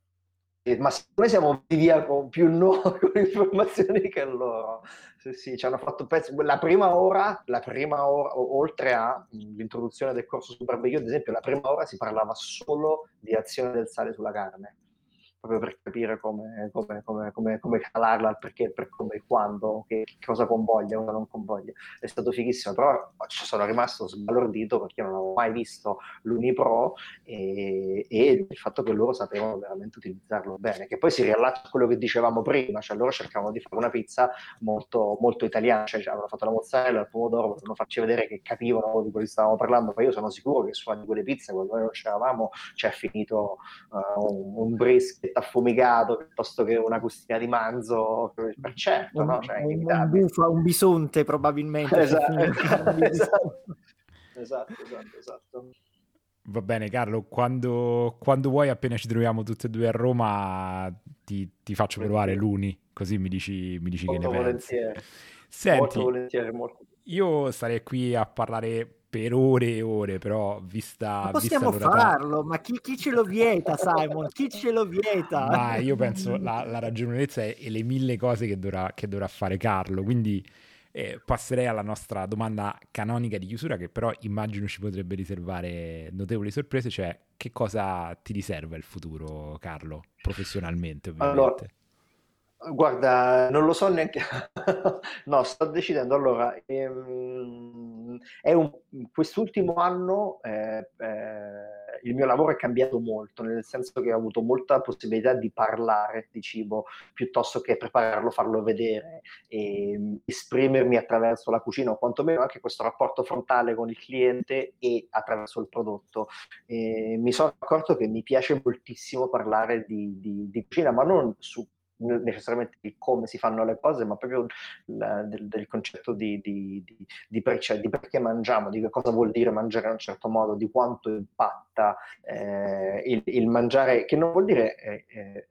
ma noi siamo via con più noi con informazioni che loro. Sì, sì, ci hanno fatto pezzi. La prima ora, la prima ora, oltre all'introduzione del corso su barbecue, ad esempio, la prima ora si parlava solo di azione del sale sulla carne proprio per capire come, come, come, come, come calarla, perché, per come, quando, che, che cosa convoglia, cosa non convoglia. È stato fighissimo, però ci sono rimasto sbalordito perché non avevo mai visto l'Unipro e, e il fatto che loro sapevano veramente utilizzarlo bene, che poi si riallaccia a quello che dicevamo prima, cioè loro cercavano di fare una pizza molto, molto italiana, cioè avevano fatto la mozzarella, il pomodoro, volevano farci vedere che capivano di quello che stavamo parlando, ma io sono sicuro che su una di quelle pizze, quando noi non c'eravamo, c'è finito uh, un, un brisket affumicato piuttosto che una custina di manzo, per certo, un, no? cioè, un, un, bufa, un bisonte probabilmente. Esatto, esatto. esatto, esatto, esatto. Va bene Carlo, quando, quando, vuoi, appena ci troviamo tutti e due a Roma, ti, ti faccio provare l'Uni, così mi dici, mi dici che ne pensi. Senti, molto volentieri, molto. io sarei qui a parlare per ore e ore, però vista... Ma possiamo vista farlo, ma chi, chi, ce lo vieta, Simon? Chi ce lo vieta? Ma io penso la, la ragionevolezza e le mille cose che dovrà, che dovrà fare Carlo, quindi eh, passerei alla nostra domanda canonica di chiusura, che però immagino ci potrebbe riservare notevoli sorprese, cioè che cosa ti riserva il futuro, Carlo, professionalmente ovviamente? Allora Guarda, non lo so neanche. no, sto decidendo. Allora, ehm, un, quest'ultimo anno eh, eh, il mio lavoro è cambiato molto, nel senso che ho avuto molta possibilità di parlare di cibo piuttosto che prepararlo, farlo vedere e mm, esprimermi attraverso la cucina o quantomeno anche questo rapporto frontale con il cliente e attraverso il prodotto. E mi sono accorto che mi piace moltissimo parlare di, di, di cucina, ma non su necessariamente di come si fanno le cose, ma proprio la, del, del, concetto di, di, di, di, per, cioè, di, perché mangiamo, di che cosa vuol dire mangiare in un certo modo, di quanto impatta eh, il, il, mangiare, che non vuol dire eh, eh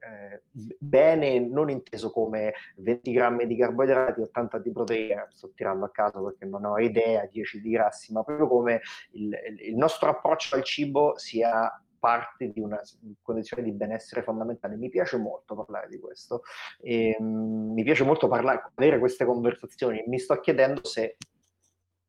bene, non inteso come 20 grammi di carboidrati, 80 di proteine, sto tirando a caso perché non ho idea, 10 di grassi, ma proprio come il, il nostro approccio al cibo sia parte di una condizione di benessere fondamentale. Mi piace molto parlare di questo, e, um, mi piace molto parlare, avere queste conversazioni. Mi sto chiedendo se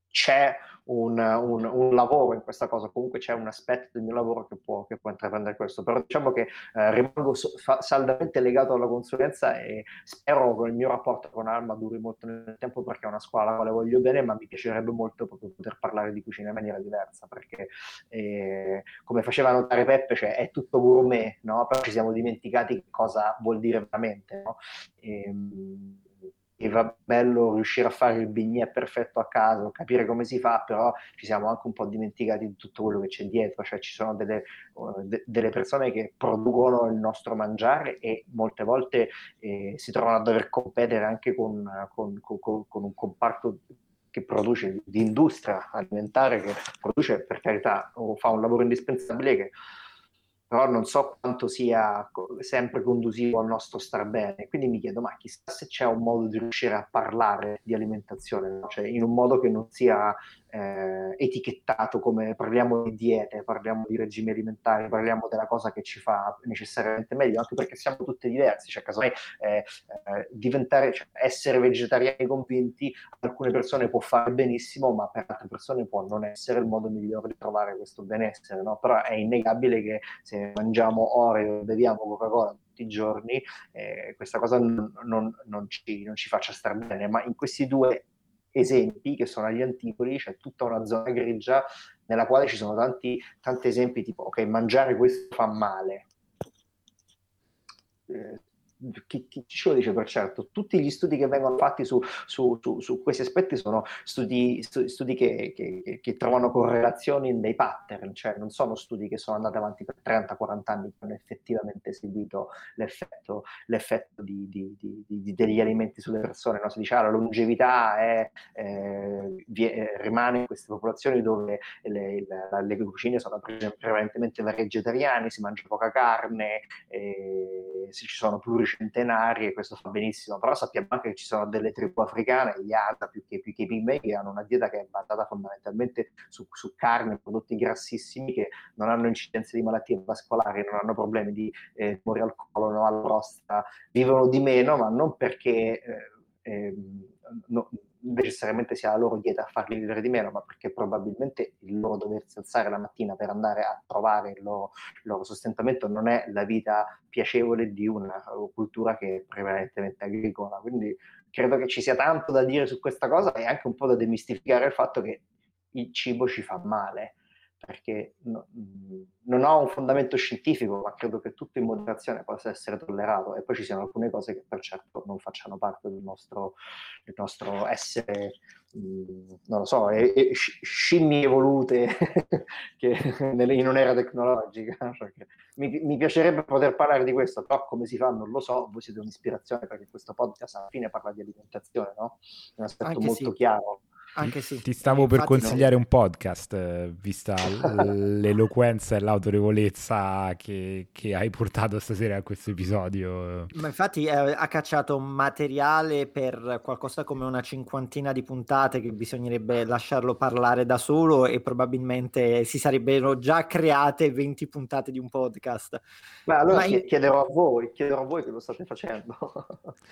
c'è un, un, un, lavoro in questa cosa, comunque c'è un aspetto del mio lavoro che può, che può intraprendere questo, però diciamo che eh, rimango so, fa, saldamente legato alla consulenza e spero che il mio rapporto con Alma duri molto nel tempo perché è una scuola alla quale voglio bene, ma mi piacerebbe molto proprio poter parlare di cucina in maniera diversa, perché eh, come faceva notare Peppe, cioè, è tutto gourmet, no? però ci siamo dimenticati cosa vuol dire veramente. No? E, ehm, e va bello riuscire a fare il bignè perfetto a caso, capire come si fa, però ci siamo anche un po' dimenticati di tutto quello che c'è dietro, cioè ci sono delle, uh, de- delle persone che producono il nostro mangiare e molte volte eh, si trovano a dover competere anche con, con, con, con un comparto che produce di industria alimentare, che produce per carità o fa un lavoro indispensabile che però non so quanto sia sempre condusivo al nostro star bene. Quindi mi chiedo, ma chissà se c'è un modo di riuscire a parlare di alimentazione, no? cioè in un modo che non sia eh, etichettato come parliamo di diete, parliamo di regimi alimentari, parliamo della cosa che ci fa necessariamente meglio, anche perché siamo tutti diversi, cioè casomai eh, eh, diventare, cioè, essere vegetariani convinti, alcune persone può fare benissimo, ma per altre persone può non essere il modo migliore di trovare questo benessere, no? però è innegabile che se mangiamo Oreo, beviamo Coca-Cola i giorni, eh, questa cosa non, non, non, ci, non ci faccia stare bene, ma in questi due esempi che sono agli antipodi, c'è tutta una zona grigia nella quale ci sono tanti, tanti esempi tipo ok, mangiare questo fa male. Eh, chi, chi, ce lo dice per certo? Tutti gli studi che vengono fatti su, su, su, su questi aspetti sono studi, studi che, che, che, trovano correlazioni nei pattern, cioè non sono studi che sono andati avanti per 30-40 anni che hanno effettivamente seguito l'effetto, l'effetto di, di, di, degli alimenti sulle persone. No? Si dice ah, la longevità è, eh, vie, rimane in queste popolazioni dove le, le, le cucine sono prevalentemente vegetariane, si mangia poca carne, eh, ci sono pluri centenari e questo fa benissimo, però sappiamo anche che ci sono delle tribù africane, gli Ada più che, più che i Pigmei, che hanno una dieta che è basata fondamentalmente su, su carne, prodotti grassissimi che non hanno incidenze di malattie vascolari, non hanno problemi di eh, tumori al colon alla prostata, vivono di meno, ma non perché... Eh, eh, no, necessariamente sia la loro dieta a farli vivere di meno, ma perché probabilmente il loro doversi alzare la mattina per andare a trovare il loro, il loro sostentamento non è la vita piacevole di una cultura che è prevalentemente agricola. Quindi credo che ci sia tanto da dire su questa cosa e anche un po' da demistificare il fatto che il cibo ci fa male perché no, non ho un fondamento scientifico, ma credo che tutto in moderazione possa essere tollerato e poi ci siano alcune cose che per certo non facciano parte del nostro, del nostro essere, mh, non lo so, e, e, scimmie evolute che, in un'era tecnologica. Cioè mi, mi, piacerebbe poter parlare di questo, però come si fa non lo so, voi siete un'ispirazione perché questo podcast alla fine parla di alimentazione, no? È un aspetto Anche molto sì. chiaro. Anche sì. Ti stavo per consigliare no. un podcast, eh, vista l'eloquenza e l'autorevolezza che, che, hai portato stasera a questo episodio. Ma infatti eh, ha cacciato materiale per qualcosa come una cinquantina di puntate che bisognerebbe lasciarlo parlare da solo e probabilmente si sarebbero già create 20 puntate di un podcast. Ma allora Ma chiederò a voi, chiederò a voi che lo state facendo.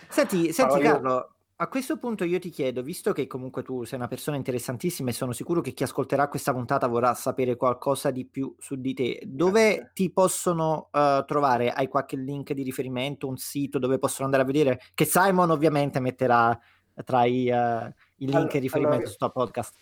Senti, senti Carlo, a questo punto io ti chiedo, visto che comunque tu sei una persona interessantissima e sono sicuro che chi ascolterà questa puntata vorrà sapere qualcosa di più su di te, dove ti possono uh, trovare? Hai qualche link di riferimento, un sito dove possono andare a vedere? Che Simon ovviamente metterà tra i, uh, il link allora, e riferimento allora, sto podcast.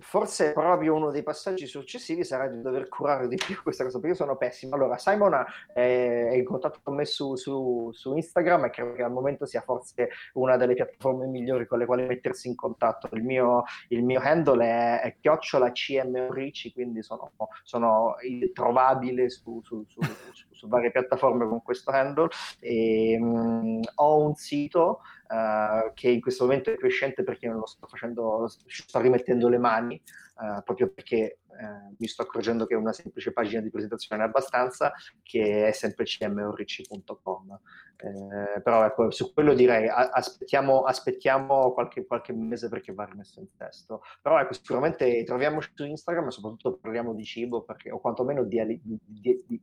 Forse proprio uno dei passaggi successivi sarà di dover curare di più questa cosa, perché io sono pessimo. Allora, Simon è, in contatto con me su, su, su, Instagram e credo che al momento sia forse una delle piattaforme migliori con le quali mettersi in contatto. Il mio, il mio handle è, è chiocciola CMORICI, quindi sono, sono trovabile su, su, su, varie piattaforme con questo handle. E, um, ho un sito uh, che in questo momento è crescente perché non lo sto facendo, sto rimettendo le mani, uh, proprio perché uh, mi sto accorgendo che una semplice pagina di presentazione è abbastanza, che è sempre cmoricci.com. Eh, però ecco, su quello direi aspettiamo, aspettiamo qualche, qualche, mese perché va rimesso in testo. Però ecco, sicuramente troviamoci su Instagram e soprattutto parliamo di cibo perché, o quantomeno di, di, di, di,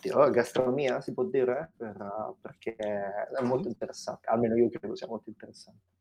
di oh, gastronomia, si può dire, per, perché è molto interessante. Almeno io credo sia molto interessante.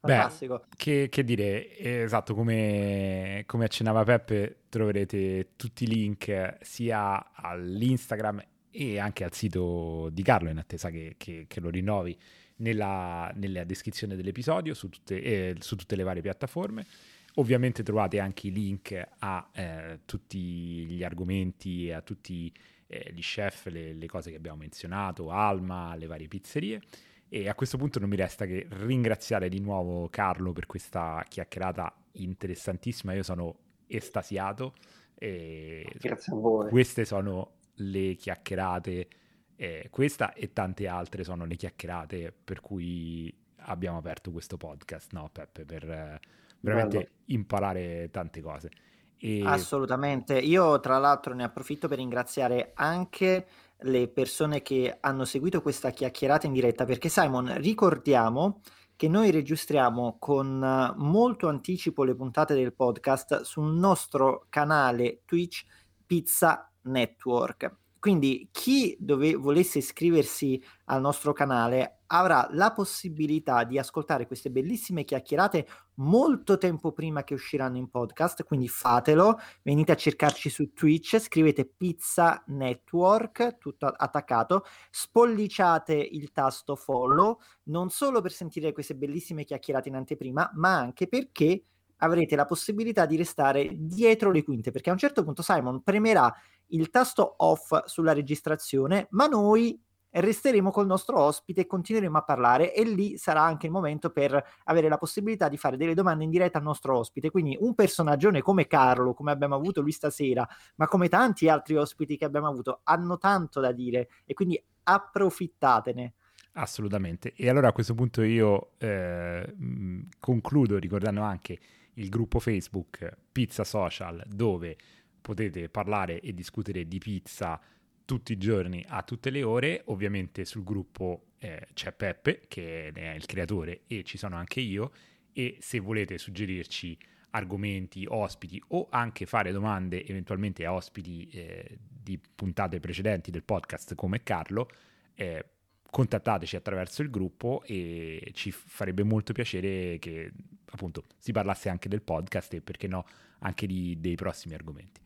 Beh, che, che, dire, esatto, come, come accennava Peppe, troverete tutti i link sia all'Instagram e anche al sito di Carlo in attesa che, che, che lo rinnovi nella, nella, descrizione dell'episodio su tutte, eh, su tutte, le varie piattaforme. Ovviamente trovate anche i link a eh, tutti gli argomenti e a tutti eh, gli chef, le, le, cose che abbiamo menzionato, Alma, le varie pizzerie. E a questo punto non mi resta che ringraziare di nuovo Carlo per questa chiacchierata interessantissima. Io sono estasiato. Grazie a voi. Queste sono le chiacchierate, eh, questa e tante altre sono le chiacchierate per cui abbiamo aperto questo podcast, no Peppe, per eh, veramente Bello. imparare tante cose. E... Assolutamente, io tra l'altro ne approfitto per ringraziare anche le persone che hanno seguito questa chiacchierata in diretta perché Simon ricordiamo che noi registriamo con molto anticipo le puntate del podcast sul nostro canale Twitch Pizza Network. Quindi chi dove, volesse iscriversi al nostro canale avrà la possibilità di ascoltare queste bellissime chiacchierate molto tempo prima che usciranno in podcast, quindi fatelo, venite a cercarci su Twitch, scrivete Pizza Network, tutto attaccato, spolliciate il tasto follow, non solo per sentire queste bellissime chiacchierate in anteprima, ma anche perché avrete la possibilità di restare dietro le quinte, perché a un certo punto Simon premerà il tasto off sulla registrazione, ma noi resteremo col nostro ospite e continueremo a parlare e lì sarà anche il momento per avere la possibilità di fare delle domande in diretta al nostro ospite. Quindi un personaggio come Carlo, come abbiamo avuto lui stasera, ma come tanti altri ospiti che abbiamo avuto, hanno tanto da dire e quindi approfittatene. Assolutamente. E allora a questo punto io eh, concludo ricordando anche il gruppo Facebook Pizza Social dove potete parlare e discutere di pizza tutti i giorni a tutte le ore. Ovviamente sul gruppo eh, c'è Peppe che è il creatore e ci sono anche io e se volete suggerirci argomenti, ospiti o anche fare domande eventualmente a ospiti eh, di puntate precedenti del podcast come Carlo, eh, contattateci attraverso il gruppo e ci farebbe molto piacere che appunto si parlasse anche del podcast e perché no anche di, dei prossimi argomenti.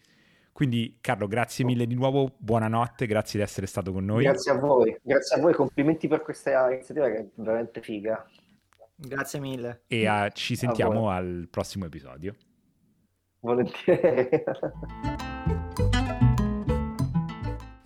Quindi Carlo, grazie mille di nuovo, buonanotte, grazie di essere stato con noi. Grazie a voi, grazie a voi, complimenti per questa iniziativa che è veramente figa. Grazie mille. E uh, ci sentiamo al prossimo episodio. Volentieri.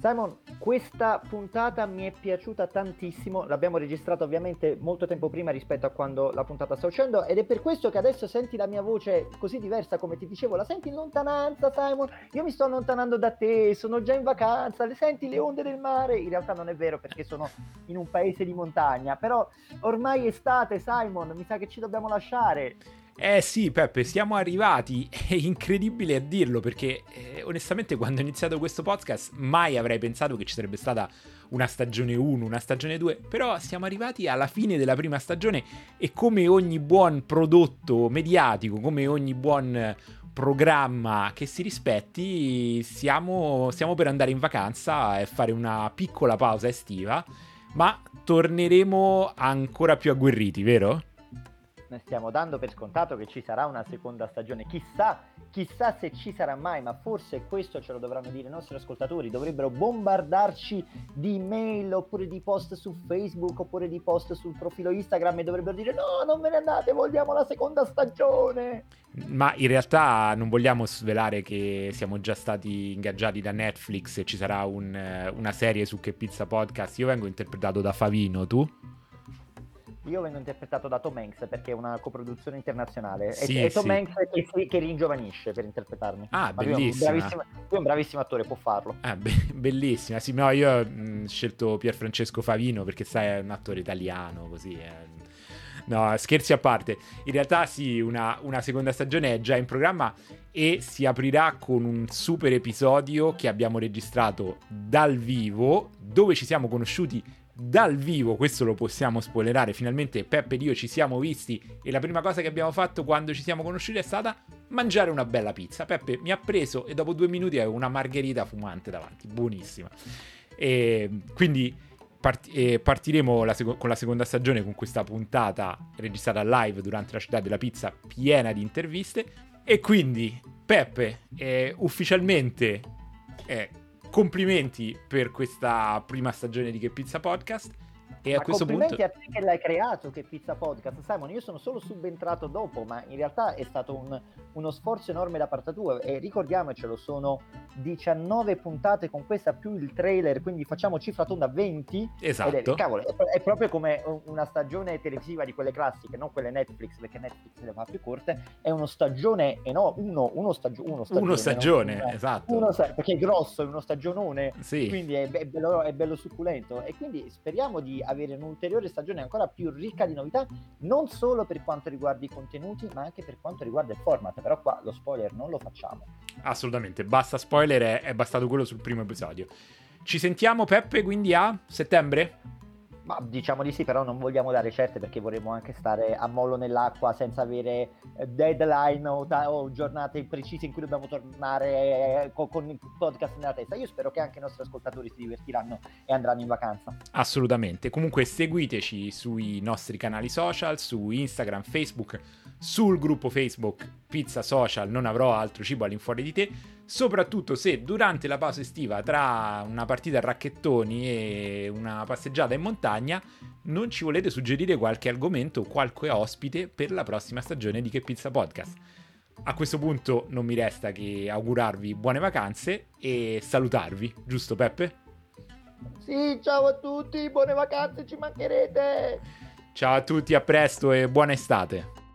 Simon, questa puntata mi è piaciuta tantissimo, l'abbiamo registrata ovviamente molto tempo prima rispetto a quando la puntata sta uscendo ed è per questo che adesso senti la mia voce così diversa come ti dicevo, la senti in lontananza Simon? Io mi sto allontanando da te, sono già in vacanza, le senti le onde del mare? In realtà non è vero perché sono in un paese di montagna, però ormai è estate Simon, mi sa che ci dobbiamo lasciare. Eh sì, Peppe, siamo arrivati. È incredibile a dirlo perché eh, onestamente quando ho iniziato questo podcast mai avrei pensato che ci sarebbe stata una stagione 1, una stagione 2, però siamo arrivati alla fine della prima stagione e come ogni buon prodotto mediatico, come ogni buon programma che si rispetti, siamo, siamo per andare in vacanza e fare una piccola pausa estiva, ma torneremo ancora più agguerriti, vero? Noi stiamo dando per scontato che ci sarà una seconda stagione. Chissà, chissà se ci sarà mai, ma forse questo ce lo dovranno dire i nostri ascoltatori. Dovrebbero bombardarci di mail oppure di post su Facebook oppure di post sul profilo Instagram e dovrebbero dire no, non ve ne andate, vogliamo la seconda stagione. Ma in realtà non vogliamo svelare che siamo già stati ingaggiati da Netflix e ci sarà un, una serie su Che Pizza Podcast. Io vengo interpretato da Favino, tu? Io vengo interpretato da Tom Hanks perché è una coproduzione internazionale. Sì, è, è Tom sì. Hanks che, che ringiovanisce per interpretarmi. Ah, Ma lui è un bellissima. bravissimo- lui è un bravissimo attore, può farlo. Ah, be- bellissima. Sì, no, io ho scelto Pierfrancesco Favino perché sai, è un attore italiano, così. eh. No, scherzi a parte. In realtà sì, una, una seconda stagione è già in programma e si aprirà con un super episodio che abbiamo registrato dal vivo, dove ci siamo conosciuti dal vivo, questo lo possiamo spoilerare. Finalmente Peppe ed io ci siamo visti e la prima cosa che abbiamo fatto quando ci siamo conosciuti è stata mangiare una bella pizza. Peppe mi ha preso e dopo due minuti avevo una margherita fumante davanti, buonissima. E quindi part- partiremo la seco- con la seconda stagione con questa puntata registrata live durante la città della pizza piena di interviste. E quindi Peppe, eh, ufficialmente eh, complimenti per questa prima stagione di Che Pizza Podcast. E a Ma questo complimenti punto... a te che l'hai creato, che Pizza Podcast. Simon, io sono solo subentrato dopo, ma in realtà è stato un- uno sforzo enorme da parte tua. E ricordiamocelo, sono 19 puntate con questa più il trailer, quindi facciamo cifra tonda 20. Ed Esatto. è, cavolo, è, è proprio come una stagione televisiva di quelle classiche, non quelle Netflix, perché Netflix le fa più corte. È uno stagione, e no, uno, uno, stagio- uno stagione. Uno stagione, non- esatto. uno perché è grosso, è uno stagionone Sì. quindi è, è bello, è bello succulento e quindi speriamo di avere un'ulteriore stagione ancora più ricca di novità non solo per quanto riguarda i contenuti ma anche per quanto riguarda il format però qua lo spoiler non lo facciamo Assolutamente, basta spoiler, è, è bastato quello sul primo episodio. Ci sentiamo Peppe quindi a settembre? Ma diciamo di sì però non vogliamo dare certe perché vorremmo anche stare a mollo nell'acqua senza avere eh, deadline o, ta- o giornate precise in cui dobbiamo tornare eh, co- con il podcast nella testa io spero che anche i nostri ascoltatori si divertiranno e andranno in vacanza Assolutamente. Comunque seguiteci sui nostri canali social, su Instagram, Facebook, sul gruppo Facebook Pizza Social, non avrò altro cibo all'infuori di te. Soprattutto se durante la pausa estiva tra una partita a racchettoni e una passeggiata in montagna non ci volete suggerire qualche argomento o qualche ospite per la prossima stagione di Che Pizza Podcast. A questo punto non mi resta che augurarvi buone vacanze e salutarvi, giusto Peppe? sì ciao a tutti buone vacanze ci mancherete Ciao a tutti, a presto e buona estate.